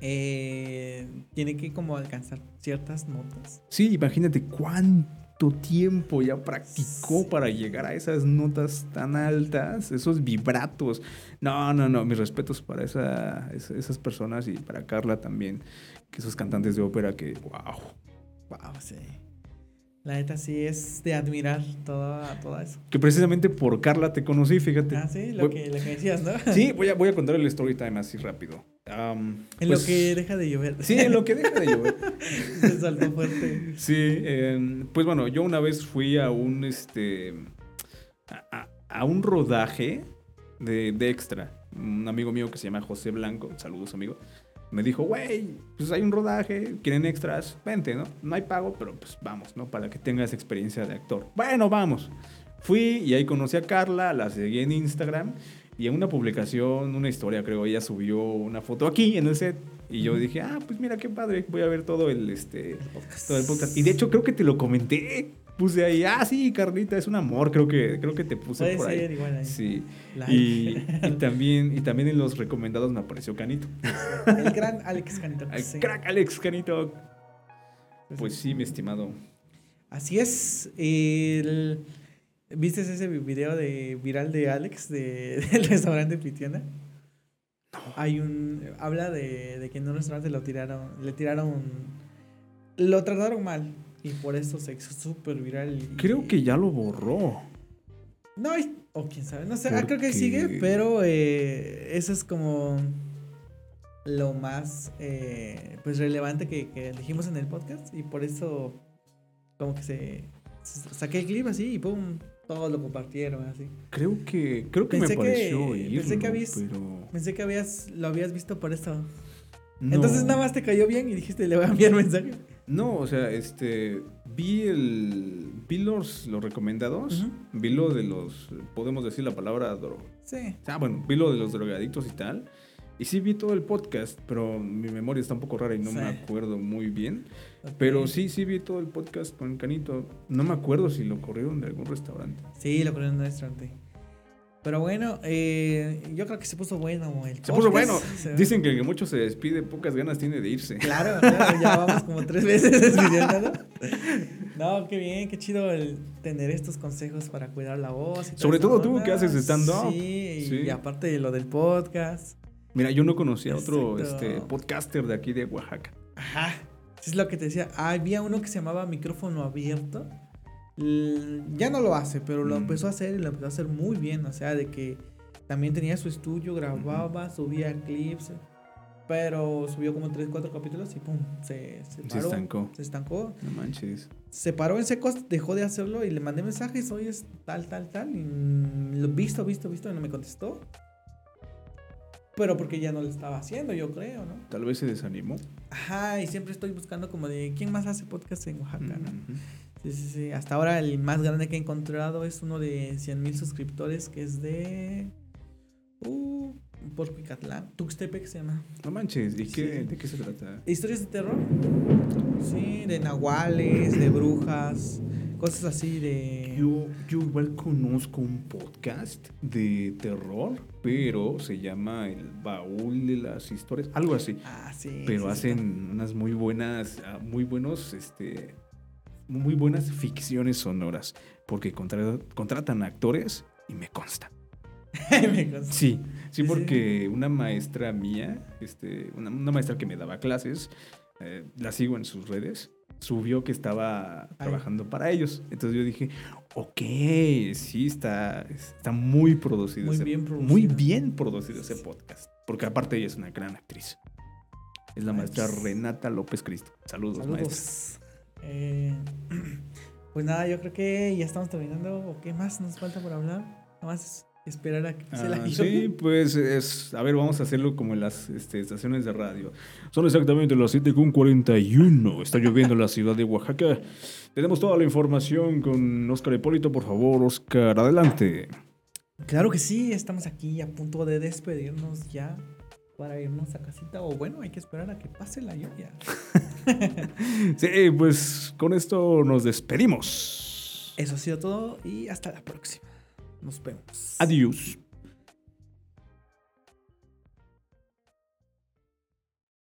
eh, tiene que como alcanzar ciertas notas. Sí, imagínate cuánto tiempo ya practicó para llegar a esas notas tan altas, esos vibratos. No, no, no, mis respetos para esa, esas personas y para Carla también, que esos cantantes de ópera que, wow. Wow, sí. La neta sí es de admirar todo, eso. Que precisamente por Carla te conocí, fíjate. Ah, sí, lo, que, decías, ¿no? Sí, voy a, voy a contar el story time así rápido. En lo pues que deja de llover. Sí, en lo que deja de llover. Se saltó fuerte. Sí, em, pues bueno, yo una vez fui a un, este, a, un rodaje de, de extra. Un amigo mío que se llama José Blanco, saludos amigo me dijo, güey, pues hay un rodaje, quieren extras, vente, ¿no? No hay pago, pero pues vamos, ¿no? Para que tengas experiencia de actor. Bueno, vamos. Fui y ahí conocí a Carla, la seguí en Instagram y en una publicación, una historia, creo, ella subió una foto aquí en el set. Y yo dije, ah, pues mira qué padre, voy a ver todo el, este, todo el podcast. Y de hecho creo que te lo comenté puse ahí, ah, sí, Carlita, es un amor, creo que, creo que te puse por ahí. Igual ahí. Sí. Y, también, y también en los recomendados me apareció Canito. El gran Alex Canito. El crack Alex Canito. Pues sí, mi estimado. Así es. ¿Viste ese video de viral de Alex de, del restaurante Pitiana? Hay un. Habla de, de que en un restaurante lo tiraron. Le tiraron. Lo trataron mal. Y por eso se hizo súper viral. y- Creo que ya lo borró. No, o quién sabe. No sé, ah, creo que sigue, pero eh, eso es como. Lo más. eh, pues relevante que, que dijimos en el podcast. Y por eso. Como que se. se- Saqué el clip así y pum. Todos lo compartieron así. Creo que, creo que Pensé me que- pareció pensé que habías- pero Pensé que habías, lo habías visto por eso. no. Entonces nada más te cayó bien y dijiste, le voy a enviar mensaje. No, o sea, este, vi el, vi los, los recomendados, Ujú. vi lo de los, podemos decir la palabra dro- Sí. Ah, bueno, vi lo de los drogadictos y tal. Y sí vi todo el podcast, pero mi memoria está un poco rara y no Sí. me acuerdo muy bien. Pero sí, sí vi todo el podcast con Canito. No me acuerdo si lo corrieron de algún restaurante. Sí, lo corrieron en un restaurante. Pero bueno, eh, yo creo que se puso bueno el Se puso bueno. Se- Dicen que el que mucho se despide, pocas ganas tiene de irse. Claro, claro, ya vamos como tres veces despidiendo, ¿no? Qué bien, qué chido el tener estos consejos para cuidar la voz. y Sobre todo tú, que haces stand-up. Sí, Sí. y aparte de lo del podcast. Mira, yo no conocía a otro este, podcaster de aquí de Oaxaca. Ajá. Es lo que te decía. Ah, había uno que se llamaba micrófono abierto. Ya no lo hace, pero lo Mm. empezó a hacer y lo empezó a hacer muy bien. O sea, de que también tenía su estudio, grababa, subía clips. Pero subió como 3, 4 capítulos y pum, se, se Se paró. estancó. Se estancó. No manches. Se paró en secos, dejó de hacerlo y le mandé mensajes. Oye, es tal, tal, tal. Y lo visto, visto, visto. Y no me contestó. Pero porque ya no lo estaba haciendo, yo creo, ¿no? Tal vez se desanimó. Ajá, y siempre estoy buscando como de quién más hace podcast en Oaxaca, ¿no? Sí, sí, sí. Hasta ahora el más grande que he encontrado es uno de 100 mil suscriptores que es de. Uh, por Cuicatlán. Tuxtepec se llama. No manches. ¿Y qué, Sí. de qué se trata? Historias de terror. Sí, de nahuales, de brujas, cosas así de. Yo, yo igual conozco un podcast de terror, pero se llama El Baúl de las Historias, algo así. Ah, sí. Pero sí, sí, hacen unas muy buenas, ah, muy buenos, este, muy buenas ficciones sonoras, porque contra- contratan actores y me consta. Me consta. Sí, Sí, sí, sí. porque una maestra mía, este, una, una maestra que me daba clases, eh, la sigo en sus redes, subió que estaba trabajando para ellos. Entonces yo dije, ok, sí, está, está muy producido. Muy ese- bien Muy producido. bien producido ese podcast. Porque aparte ella es una gran actriz. Es la maestra. Renata López Cristo. Saludos, maestra. Saludos. Eh, pues nada, yo creo que ya estamos terminando. ¿O qué más nos falta por hablar? Nada más esperar a que se la Ah, sí, pues es. A ver, vamos a hacerlo como en las este, estaciones de radio. Son exactamente las 7.41. Está lloviendo en la ciudad de Oaxaca. Tenemos toda la información con Oscar Hipólito. Por favor, Oscar, adelante. Claro que sí, estamos aquí a punto de despedirnos ya para irnos a casita. O bueno, hay que esperar a que pase la lluvia. Sí, pues con esto nos despedimos. Eso ha sido todo y hasta la próxima. Nos vemos. Adiós.